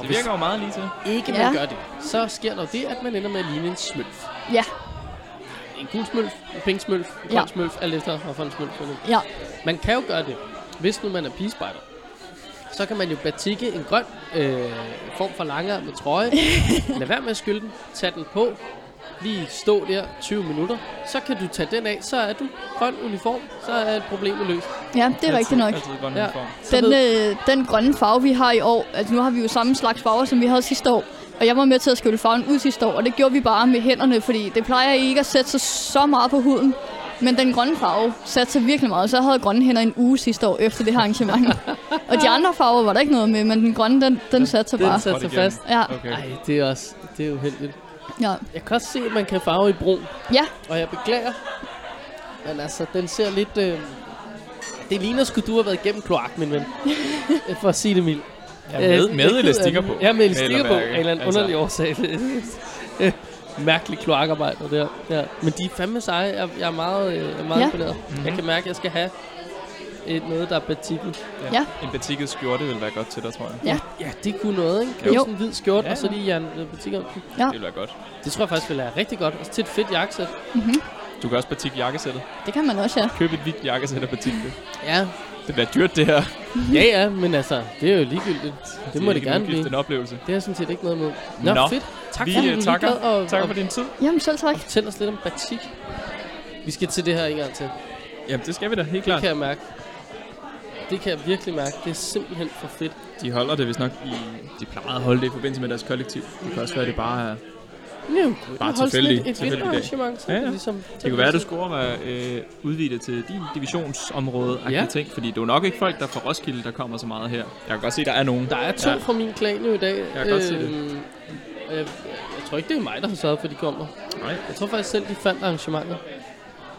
S2: Det virker jo meget lige til.
S1: ikke
S4: Ja.
S1: man gør det, så sker der det, at man ender med at ligne en smølf.
S4: Ja,
S1: En gul smølf, en pink smølf, en
S4: Ja.
S1: grøn smølf, alt efter, hvorfor en smølf man
S4: ja,
S1: Man kan jo gøre det, hvis nu man er pigespejder. Så kan man jo batikke en grøn øh, form for langærmet trøje. Lad være med at skylde den. Tag den på. Lige stå der 20 minutter. Så kan du tage den af. Så er du grøn uniform. Så er problemet løst.
S4: ja, det er rigtigt nok.
S2: Altid grøn
S1: Ja.
S2: uniform.
S4: Den, øh, den grønne farve, vi har i år, altså nu har vi jo samme slags farver, som vi havde sidste år. Og jeg var med til at skylle farven ud sidste år, og det gjorde vi bare med hænderne, fordi det plejer ikke at sætte sig så meget på huden. Men den grønne farve satte sig virkelig meget, så jeg havde grønne hænder en uge sidste år efter det her arrangement. og de andre farver var der ikke noget med, men den grønne, den, den satte sig
S1: den
S4: bare.
S1: satte sig fast.
S4: Ja,
S2: Okay.
S1: Ej, det er også det er uheldigt.
S4: ja.
S1: Jeg kan også se, at man kan farve i brun.
S4: ja,
S1: Og jeg beklager. Men altså, den ser lidt... Øh, det ligner sgu, du har været igennem kloak, min ven. For at sige det mildt.
S2: Ja, med,
S1: Øh,
S2: med
S1: er
S2: elastikker
S1: det.
S2: på.
S1: Ja, med elastikker på. Af en eller anden
S2: Altså.
S1: underlig årsag. Mærkelig kloakarbejde der. Ja. Men de er fandme seje. Jeg, jeg er meget, øh, jeg er meget
S4: Ja.
S1: imponeret. Mm-hmm. Jeg kan mærke, at jeg skal have et, noget, der er batikket.
S4: Ja.
S2: En batikket skjorte vil være godt til dig, tror jeg.
S4: Ja.
S1: Ja, det kunne noget, ikke?
S4: Jo.
S1: Køb sådan en hvid skjorte,
S2: Ja,
S1: og så
S2: ja.
S1: lige jern øh, batik om den.
S4: Ja.
S2: Det vil være godt.
S1: Det tror jeg faktisk vil være rigtig godt. Og til et fedt jakkesæt.
S2: Du kan også batik jakkesættet.
S4: det kan man også, ja.
S2: Køb et hvidt jakkesæt og batik det.
S1: Ja,
S2: Det bliver dyrt, det her.
S1: ja, ja, men altså, det er jo ligegyldigt. Det må det
S2: ikke en
S1: gerne blive.
S2: en oplevelse.
S1: Det er sådan set ikke noget imod. Nå,
S2: Nå,
S1: fedt. Tak
S2: Vi
S1: fordi du
S2: øh, takker,
S1: og,
S2: takker for din tid.
S4: Jamen selv tak.
S1: og fortælle os lidt om batik. Vi skal til det her en gang til.
S2: Jamen, det skal vi da, helt
S1: Det
S2: klart.
S1: kan jeg mærke. Det kan jeg virkelig mærke. Det er simpelthen for fedt.
S2: De holder det vist nok i... De plejer at holde det i forbindelse med deres kollektiv. Det kan også være, det bare er...
S1: Ja,
S2: Bare
S1: holde sådan
S2: tilfældig-
S1: Et, et
S2: tilfældig
S1: vinterarrangement.
S2: Ja,
S1: er det
S2: ja.
S1: Ligesom,
S2: Det kunne være, at du skulle overveje øh, udvide det til din divisionsområde
S1: Ja.
S2: ting, fordi det er jo nok ikke folk, der er fra Roskilde, der kommer så meget her. Jeg kan godt se, der er nogen.
S1: Der er to
S2: Ja.
S1: fra min klan jo i dag.
S2: Jeg kan godt se det.
S1: Øhm, Jeg, jeg tror ikke, det er mig, der har sørget for, at de kommer.
S2: Nej.
S1: Jeg tror faktisk selv, de fandt arrangementet.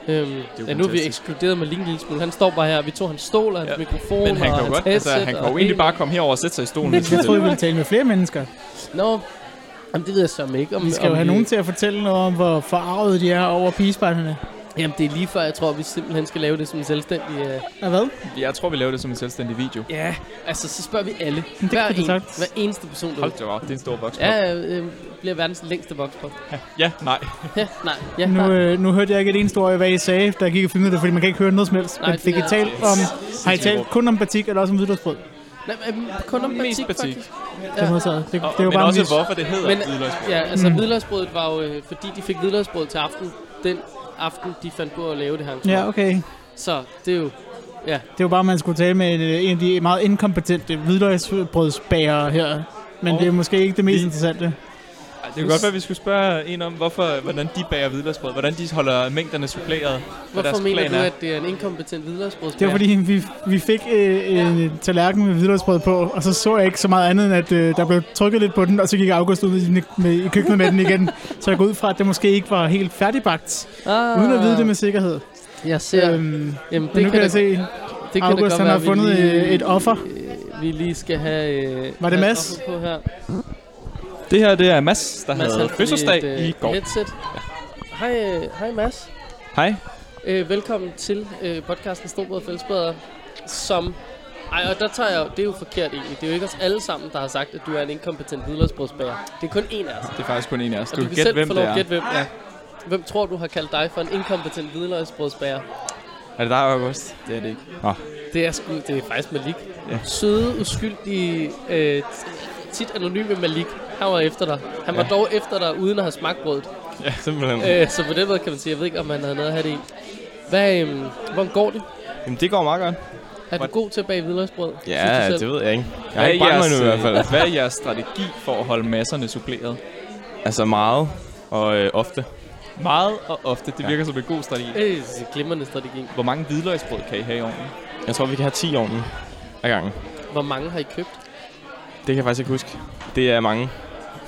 S1: Øhm, ja, nu er vi ekskluderet med lige en lille smule. Han står bare her. Vi tog hans stol og hans
S2: Ja.
S1: mikrofon
S2: Men han
S1: og
S2: kan jo
S1: hans
S2: godt, altså, han kan
S1: og
S2: jo egentlig bare komme herover og sætte sig i stolen.
S3: Jeg troede,
S2: vil.
S3: vi ville tale med flere mennesker.
S1: Nå, jamen, det ved jeg så ikke. Om,
S3: Vi skal jo
S1: om
S3: have nogen til at fortælle noget om, hvor forarvet de er over pigespejderne.
S1: Jamen, det er lige før, jeg tror, vi simpelthen skal lave det som en selvstændig... Uh...
S3: Ja, hvad?
S2: Jeg tror, vi laver det som en selvstændig video.
S1: Ja, altså, så spørger vi alle.
S3: det
S1: hver, en,
S3: sagtens.
S1: hver eneste person, der
S2: Hold da op, det er en stor boks.
S1: Ja, øh, bliver verdens længste vokspop.
S2: ja, nej.
S1: Ja, nej. Ja,
S3: Nu,
S1: nej.
S3: øh, nu hørte jeg ikke et eneste ord af, hvad I sagde, da jeg gik og filmede det, fordi man kan ikke høre noget som helst.
S1: Nej,
S3: Men fik I
S1: det
S3: talt om, har I talt kun om batik eller også om hvidløgsbrød?
S1: Kun om batik,
S2: batik.
S1: faktisk.
S3: Det, er modtaget. det, det er jo
S2: Men
S3: bare
S2: også
S3: vis-
S2: hvorfor det hedder
S1: Men-
S2: hvidløgsbrød.
S1: Ja, altså
S3: Mm.
S1: hvidløgsbrødet var jo, øh, fordi de fik hvidløgsbrød til aften, den aften, de fandt på at lave det her.
S3: Ja, okay.
S1: Så det er jo... Ja,
S3: Det var bare, at man skulle tale med en, øh, en af de meget inkompetente hvidløgsbrødsbærere her. Men
S2: Og
S3: det er måske ikke det mest
S2: vi-
S3: interessante.
S2: Ej, Det kunne godt være, at vi skulle spørge en om, hvorfor, hvordan de bager hvidløgsbrød. Hvordan de holder mængderne suppleret.
S1: hvorfor mener du,
S2: er.
S1: at det er en inkompetent hvidløgsbrød?
S3: Det var fordi, vi, vi fik øh, en tallerken med hvidløgsbrød på, og så så jeg ikke så meget andet, end at øh, der blev trykket lidt på den, og så gik August ud i, med, i køkkenet med den igen. Så jeg går ud fra, at det måske ikke var helt færdigbagt,
S1: Ah,
S3: uden at vide det med sikkerhed.
S1: Jeg ser...
S3: Øhm,
S1: Jamen,
S3: men nu kan
S1: da-
S3: jeg se,
S1: det kan
S3: August,
S1: da godt
S3: han
S1: være,
S3: har
S1: vi
S3: fundet,
S1: lige,
S3: øh, et offer.
S1: øh, Vi lige skal have... Øh,
S3: Var det Mads?
S1: På her.
S2: Det her, det er Mads, der
S1: Mads,
S2: havde fødselsdag
S1: et, øh,
S2: i går.
S1: Headset. Hej, øh, hej Mads.
S2: Hej.
S1: Øh, velkommen til øh, podcasten Storbrød og Fællesbrødre, som... Ej, og der tager jeg jo, det er jo forkert egentlig. Det er jo ikke os alle sammen, der har sagt, at du er en inkompetent hvidløgsbrødsbager. Det er kun en af os.
S2: Det er faktisk kun en af os.
S1: Og
S2: Du
S1: du
S2: kan gætte, hvem det er.
S1: gætte, hvem, ja. Hvem tror du har kaldt dig for en inkompetent hvidløgsbrødsbager?
S2: Er det dig, August? Det er det ikke. Nå.
S1: Det er, sgu, det er faktisk Malik.
S2: Ja.
S1: Søde, uskyldige, øh, tit anonyme Malik. Han var efter dig. Han var
S2: Ja.
S1: dog efter dig, uden at have smagt brødet.
S2: Ja, simpelthen.
S1: Øh, så på den måde kan man sige, jeg ved ikke, om han havde noget at have det i. Hvad, øhm, hvordan går det?
S5: Jamen, det går meget godt.
S1: Er du god til at bage hvidløgsbrød?
S5: Ja, det ved jeg ikke. Jeg har
S2: er,
S5: ikke brændt mig
S2: jeres,
S5: endnu i hvert fald.
S2: øh, hvad er jeres strategi for at holde masserne suppleret?
S5: Altså meget og øh, ofte.
S2: Meget og ofte. Det
S5: Ja.
S2: virker som en god strategi.
S1: Øh, det er en glimrende strategi.
S2: Hvor mange hvidløgsbrød kan I have i ovnen?
S5: Jeg tror, vi kan have 10 i ovnen ad gangen.
S1: Hvor mange har I købt?
S5: Det kan jeg faktisk ikke huske. Det er mange.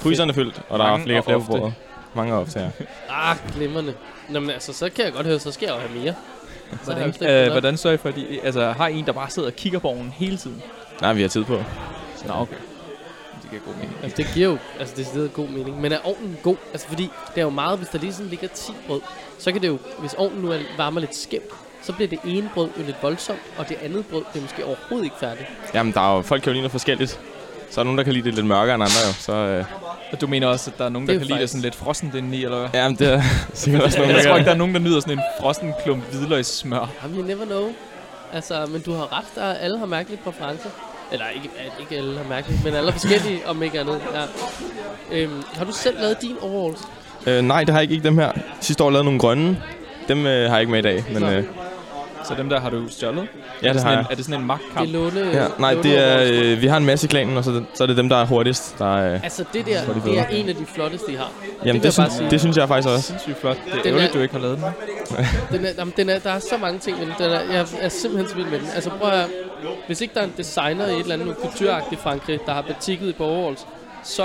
S5: Fryseren er fyldt, og der
S2: Mange
S5: er flere
S2: og
S5: flere på bordet. Mange ofte, ja.
S1: Ah, glimrende. Nå, men altså, så kan jeg godt høre, så skal jeg jo have mere. Så
S2: Hvordan, øh, hvordan sørger I for, at I, altså, har I en, der bare sidder og kigger på ovnen hele tiden?
S5: Nej, vi har tid på.
S2: Nå, okay. Det giver god mening.
S1: Altså, det giver jo altså, det er god mening. Men er ovnen god? Altså, fordi det er jo meget, hvis der lige sådan ligger 10 brød, så kan det jo, hvis ovnen nu er varmer lidt skævt, så bliver det ene brød jo lidt voldsomt, og det andet brød bliver måske overhovedet ikke færdigt.
S5: Jamen, der er jo, folk kan jo lide noget forskelligt. Så er der nogen, der kan lide det lidt mørkere end andre jo. Så, øh,
S2: Og du mener også, at der er nogen,
S1: Det
S2: der
S1: er
S2: kan lide det
S1: faktisk-
S2: sådan lidt frossent indeni, eller hvad?
S5: jamen, det er sikkert også nogen,
S2: Jeg tror ikke, der er nogen, der nyder sådan en frossen klump hvidløgssmør.
S1: Jamen, you never know. Altså, men du har ret, der er, alle har mærkelige præferencer. Eller ikke, at ikke alle har mærkelige, men alle er forskellige, om ikke andet. Ja. Øhm, har du selv lavet din overalls?
S5: Øh, nej, det har jeg ikke, ikke dem her. Sidste år lavede nogle grønne. Dem øh, har jeg ikke med i dag, men øh,
S2: Så dem der har du stjålet?
S5: ja,
S2: er
S5: det har
S2: sådan
S5: jeg.
S2: en, er det sådan en magtkamp?
S1: Det er låne...
S5: Ja, nej, det er, øh, vi har en masse i klanen, og så, så er det dem, der er hurtigst. Der er, øh,
S1: Altså, det der,
S5: er det
S1: det er en af de flotteste, I har.
S5: jamen, det,
S1: bare
S5: synes,
S1: sige.
S5: det synes jeg faktisk også.
S2: Sindssygt flot. Det er
S1: Den
S2: ærgerligt,
S1: er-
S2: du ikke har lavet den.
S1: Den er, jamen, den er, der er så mange ting med den. den er, jeg er simpelthen så vild med den. Altså prøv at, hvis ikke der er en designer i et eller andet kulturagtigt Frankrig, der har batikket i overalls, så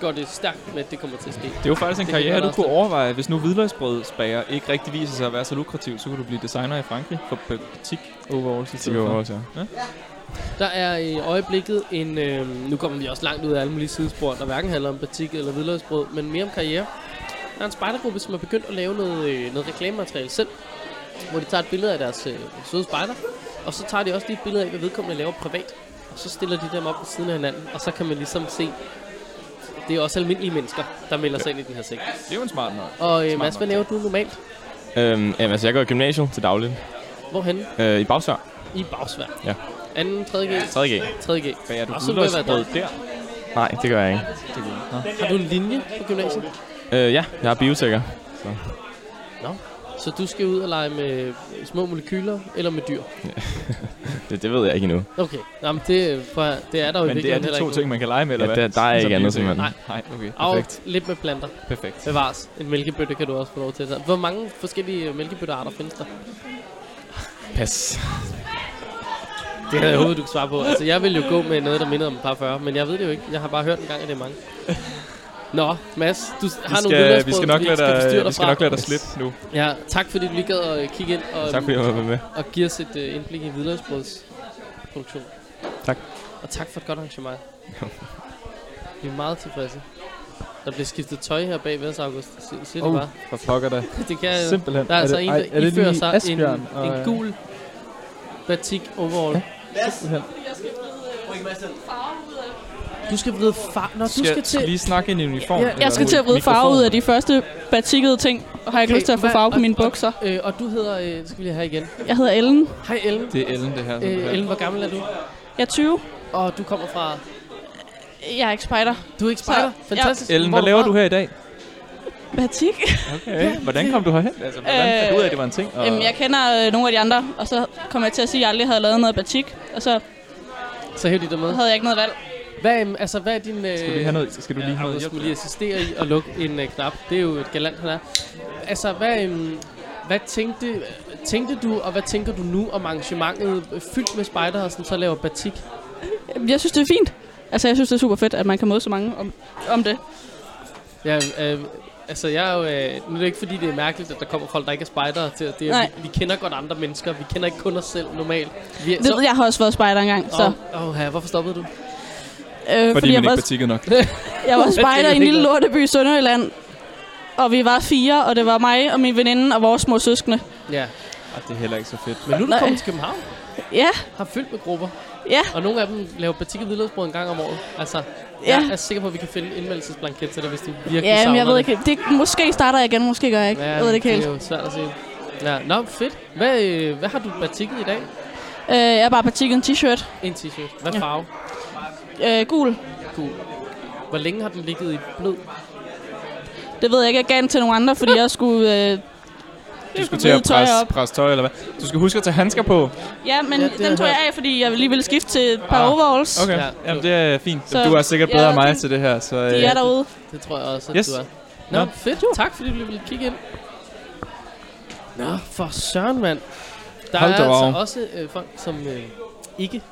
S1: går det stærkt med, at det kommer til at ske.
S2: Det er jo faktisk en
S1: Det
S2: karriere, du kunne overveje. Hvis nu hvidløgsbrødsbager ikke rigtig viser sig at være så lukrativ, så kunne du blive designer i Frankrig for butik overalls
S5: går
S2: for.
S5: også, ja.
S1: Der er i øjeblikket en, øh, nu kommer vi også langt ud af alle mulige sidespor, der hverken handler om batik eller hvidløgsbrød, men mere om karriere. Der er en spejdergruppe, som har begyndt at lave noget, øh, noget reklamemateriale selv, hvor de tager et billede af deres øh, søde spejder, og så tager de også lige et billede af, hvad vedkommende laver privat, og så stiller de dem op ved siden af hinanden, og så kan man ligesom se, det er også almindelige mennesker, der melder sig ind i den her sekt.
S2: Det er jo en smart nok.
S1: Og øh,
S2: Smart
S1: Mads, hvad laver du normalt?
S5: Øhm, jamen, altså, jeg går i gymnasiet til dagligt.
S1: Hvorhen?
S5: Øh, I Bagsvær.
S1: I Bagsvær.
S5: Ja.
S1: Anden, 3. G?
S5: 3. G.
S1: 3. G.
S2: Du
S1: vil jeg være
S2: hvidløgsbrød der?
S5: Nej, det gør jeg ikke.
S1: Har du en linje på gymnasiet?
S5: Øh, ja, jeg er biotekker.
S1: Så du skal ud og lege med små molekyler eller med dyr?
S5: Det, det ved jeg ikke endnu.
S1: Okay, Jamen, det, at- det er der jo
S2: Men det er de to ting, man kan lege med, eller
S5: Ja,
S2: hvad?
S5: der- der er ikke andet, simpelthen.
S2: Nej, okay.
S1: Og
S2: Perfekt.
S1: lidt med planter.
S2: Perfekt.
S1: Bevares. En mælkebøtte kan du også få lov til. Hvor mange forskellige mælkebøttearter findes der?
S5: Pas.
S1: Det havde jeg håbet, du kunne svare på. Altså, jeg vil jo gå med noget, der minder om et par 40, men jeg ved det jo ikke. Jeg har bare hørt en gang, at det er mange. Nå, Mads, du
S2: Vi
S1: har nogle
S2: skal, vi
S1: hvidløgsbrød,
S2: skal nok
S1: vi
S2: lade
S1: skal
S2: dig, vi skal nok lade dig slippe nu.
S1: Ja, tak fordi du lige gad at kigge ind og,
S5: Tak fordi jeg var med.
S1: og give os et uh, indblik i hvidløgsbrødsproduktion.
S5: Tak.
S1: Og tak for et godt arrangement. vi er meget tilfredse. Der bliver skiftet tøj her bagved os, August. Sig, sig det
S2: Oh,
S1: bare.
S2: for pokker da.
S1: Det kan jeg
S2: Simpelthen.
S1: Der er, altså
S2: det-
S1: en, der
S2: er
S1: ifører sig en,
S2: og,
S1: en
S2: øh,
S1: gul batik overall.
S2: simpelthen.
S1: Du skal vride far... Nå, du skal,
S2: Skal,
S1: til...
S2: lige snakke ind i uniform.
S1: Ja,
S6: Jeg skal til at vride farve ud af de første batikkede ting, og har ikke
S1: Okay,
S6: lyst til at få
S1: hvad-
S6: farve på
S1: og-
S6: mine
S1: og-
S6: bukser.
S1: Øh, og du hedder... Øh, det skal vi lige have igen.
S6: Jeg hedder Ellen.
S1: Hej Ellen.
S2: Det er Ellen, det her.
S1: Øh. Ellen, hvor gammel er du?
S6: Jeg er 20.
S1: Og du kommer fra...
S6: Jeg er ikke spejder.
S1: Du er ikke spejder?
S6: Så-
S1: Fantastisk.
S2: Ellen,
S1: Hvor
S2: hvad
S1: er
S2: laver du her i dag?
S6: Batik.
S2: Okay. Hvordan kom du herhen? Altså, hvordan fandt du ud af, at det var en ting? Og...
S6: Øhm, jeg kender øh, nogle af de andre, og så kom jeg til at sige, at jeg aldrig havde lavet noget batik. Og så
S1: Så hæv de dig med.
S6: havde jeg ikke noget valg.
S1: Hvad, altså, hvad er din... Øh,
S2: Skal du lige have noget, skal du lige have noget
S1: Jeg skulle lige assistere i at lukke en øh, knap. Det er jo et galant, han er. Altså, hvad, øhm, hvad tænkte, tænkte du, og hvad tænker du nu om arrangementet øh, fyldt med spejdere, som så laver batik?
S6: Jeg synes, det er fint. Altså, jeg synes, det er super fedt, at man kan møde så mange om, om det.
S1: Ja, øh, altså, jeg er jo... Øh, nu er det ikke, fordi det er mærkeligt, at der kommer folk, der ikke er spejdere til. Det er,
S6: Nej.
S1: vi, vi, kender godt andre mennesker. Vi kender ikke kun os selv normalt. Vi er,
S6: det jeg har også været spejder engang, så...
S1: Åh, oh, ja, hvorfor stoppede du?
S6: Øh,
S2: Fordi
S6: jeg
S2: man
S6: var,
S2: ikke betikket nok.
S6: jeg var spejder i en lille lorteby i Sønderjylland. Og vi var fire, og det var mig og min veninde og vores små søskende.
S1: Ja,
S2: Ej, det er heller ikke så fedt.
S1: men nu er du
S6: Nej.
S1: kommet til København.
S6: Ja,
S1: Har fyldt med grupper.
S6: ja,
S1: Og nogle af dem laver batik og hvidløgsbrød en gang om året. Altså,
S6: Ja.
S1: jeg er sikker på, at vi kan finde indmeldelsesblanket til det, hvis du virkelig
S6: ja, men jeg ved ikke. Det, måske starter jeg igen, måske gør jeg ikke.
S1: Ja,
S6: jeg ved det ikke helt.
S1: Det er jo svært at sige. Ja, nå, fedt. Hvad, øh, hvad har du batikket i dag?
S6: Øh, jeg har bare batikket en t-shirt.
S1: En t-shirt. Hvad
S6: Ja. Øh, gul.
S1: Gul. Hvor længe har den ligget i blød?
S6: Det ved jeg ikke. Jeg gav den til nogle andre, fordi jeg skulle... Øh,
S2: Du skulle til at
S6: tøj
S2: presse,
S6: op.
S2: presse tøj, eller hvad? Du skal huske at tage handsker på.
S6: ja, men
S1: Ja,
S6: ja,
S1: det
S6: den tog
S1: jeg
S6: af, fordi jeg lige ville skifte til et par
S2: Ah,
S6: overalls.
S2: Okay,
S1: Ja.
S2: ja. Jamen, det er fint.
S6: Så-
S2: du er sikkert
S6: ja,
S2: bedre end mig
S6: de-
S2: til det her, så...
S6: De er derude.
S1: Det tror jeg også, at
S2: Yes.
S1: du er. Nå,
S2: Nå.
S1: fedt. Tak, fordi du ville kigge ind. Nå, for søren, mand. Der
S2: Hold
S1: er altså også øh, folk, som øh, ikke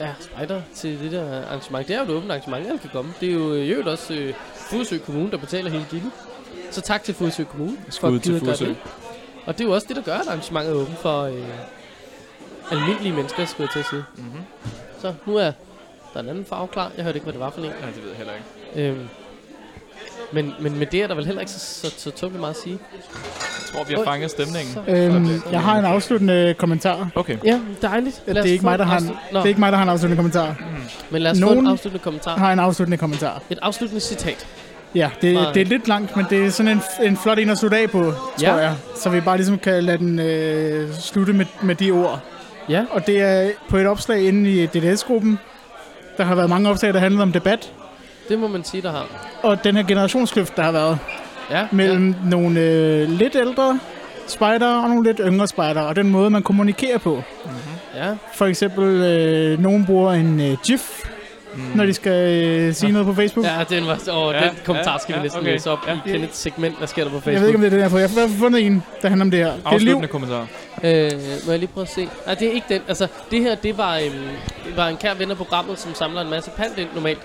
S1: er spejder til det der arrangement. Det er jo et åbent arrangement, alle kan komme. Det er jo øh, i øvrigt også øh, Furesø Kommune, der betaler hele gilden. Så tak til Furesø Kommune. for
S2: Skud
S1: at
S2: til
S1: gide at gøre
S2: Furesø.
S1: det. Og det er jo også det, der gør, at arrangementet er åbent for øh, almindelige mennesker, skulle jeg til at sige.
S2: Mm-hmm.
S1: Så nu er der en anden farve klar. Jeg hørte ikke, hvad det var for en.
S2: Ja, det ved jeg heller ikke.
S1: Øhm, men, men med det er der vel heller ikke så, så, så tåbeligt meget at sige.
S2: Jeg tror, vi har fanget stemningen.
S3: Øhm, jeg har en afsluttende kommentar.
S2: Okay.
S1: Ja, dejligt.
S3: Det er ikke
S1: få
S3: mig, der har en,
S1: afslut-
S3: det er ikke mig, der har en afsluttende kommentar.
S1: men lad os få
S3: Nogen-
S1: en afsluttende kommentar.
S3: Jeg har en afsluttende kommentar.
S1: Et afsluttende citat.
S3: Ja, det, det er lidt langt, men det er sådan en, en flot en at slutte af på, tror
S1: Ja.
S3: jeg. Så vi bare ligesom kan lade den øh, slutte med, med de ord.
S1: Ja.
S3: Og det er på et opslag inde i DDS-gruppen. Der har været mange opslag, der handler om debat.
S1: Det må man sige, der har.
S3: Og den her generationskløft, der har været
S1: Ja,
S3: mellem ja. nogle øh, lidt ældre spejdere og nogle lidt yngre spejdere. Og den måde, man kommunikerer på.
S1: ja. ja.
S3: For eksempel, øh, nogen bruger en øh, GIF, mm. når de skal øh, sige noget på Facebook.
S1: Ja, den, var, åh,
S2: Ja,
S1: den kommentar skal
S2: ja,
S1: vi næsten
S2: okay.
S1: læse op
S2: Ja.
S1: i Kenneths segment. Hvad sker der på Facebook?
S3: Jeg ved ikke, om det er den her, for jeg har fundet en, der handler om det her. Det er liv.
S2: Afsluttende kommentar.
S1: Øh, må jeg lige prøve at se? Nej, det er ikke den. Altså, det her, det var, øhm, det var en kær ven af programmet, som samler en masse pant ind normalt.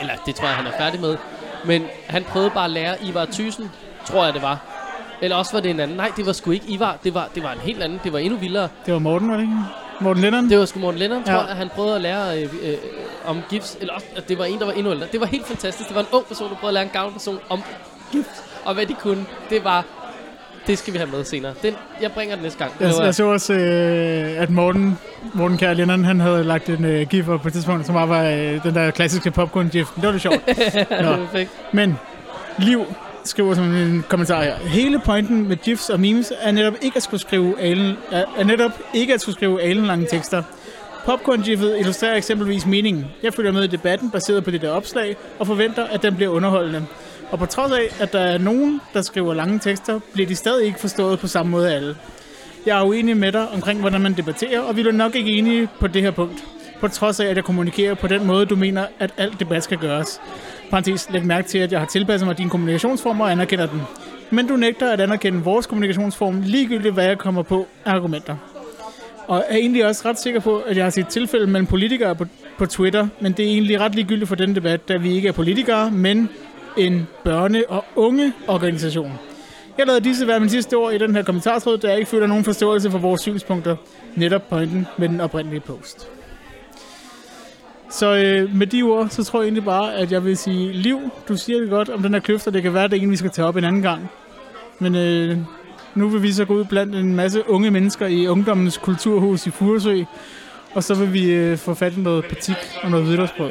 S1: Eller, det tror jeg, han er færdig med. Men han prøvede bare at lære Ivar Thyssen, tror jeg det var. Eller også var det en anden. Nej, det var sgu ikke Ivar. Det var, det var en helt anden. Det var endnu vildere.
S3: Det var Morten, var det ikke? Morten Lennon?
S1: Det var sgu Morten Lennon, tror
S3: Ja.
S1: jeg, at han prøvede at lære øh, øh, om gifts. Eller også, at det var en, der var endnu ældre. Det var helt fantastisk. Det var en ung person, der prøvede at lære en gammel person om gifts. Og hvad de kunne. Det var... Det skal vi have med senere. Den, jeg bringer den næste gang. Det
S3: Jeg, jeg så også, øh, at Morten, Morten Kjær Lennon, han havde lagt en øh, gif på et tidspunkt, som bare var øh, den der klassiske popcorn-gif. Det var lidt sjovt. Nå.
S1: Perfekt.
S3: Men Liv skriver som en kommentar her. Hele pointen med GIFs og memes er netop ikke at skulle skrive alen, er, er netop ikke at skulle skrive alenlange tekster. Popcorn-giffet illustrerer eksempelvis meningen. Jeg følger med i debatten baseret på det der opslag, og forventer, at den bliver underholdende. Og på trods af, at der er nogen, der skriver lange tekster, bliver de stadig ikke forstået på samme måde af alle. Jeg er uenig med dig omkring, hvordan man debatterer, og vi er nok ikke enige på det her punkt. På trods af, at jeg kommunikerer på den måde, du mener, at alt debat skal gøres. Parenthes, læg mærke til, at jeg har tilpasset mig din kommunikationsform og anerkender den. Men du nægter at anerkende vores kommunikationsform, ligegyldigt hvad jeg kommer på af argumenter. Og er egentlig også ret sikker på, at jeg har set tilfælde mellem politikere på, på Twitter, men det er egentlig ret ligegyldigt for den debat, da vi ikke er politikere, men en børne- og ungeorganisation. Jeg lader disse være min sidste ord i den her kommentartråd, da jeg ikke føler nogen forståelse for vores synspunkter. Netop pointen med den oprindelige post. Så øh, med de ord, så tror jeg egentlig bare, at jeg vil sige, Liv, du siger det godt om den her kløft, og det kan være, at det er en, vi skal tage op en anden gang. Men øh, nu vil vi så gå ud blandt en masse unge mennesker i ungdommens kulturhus i Furesø, og så vil vi øh, få fat i noget patik og noget hvidløgsbrød.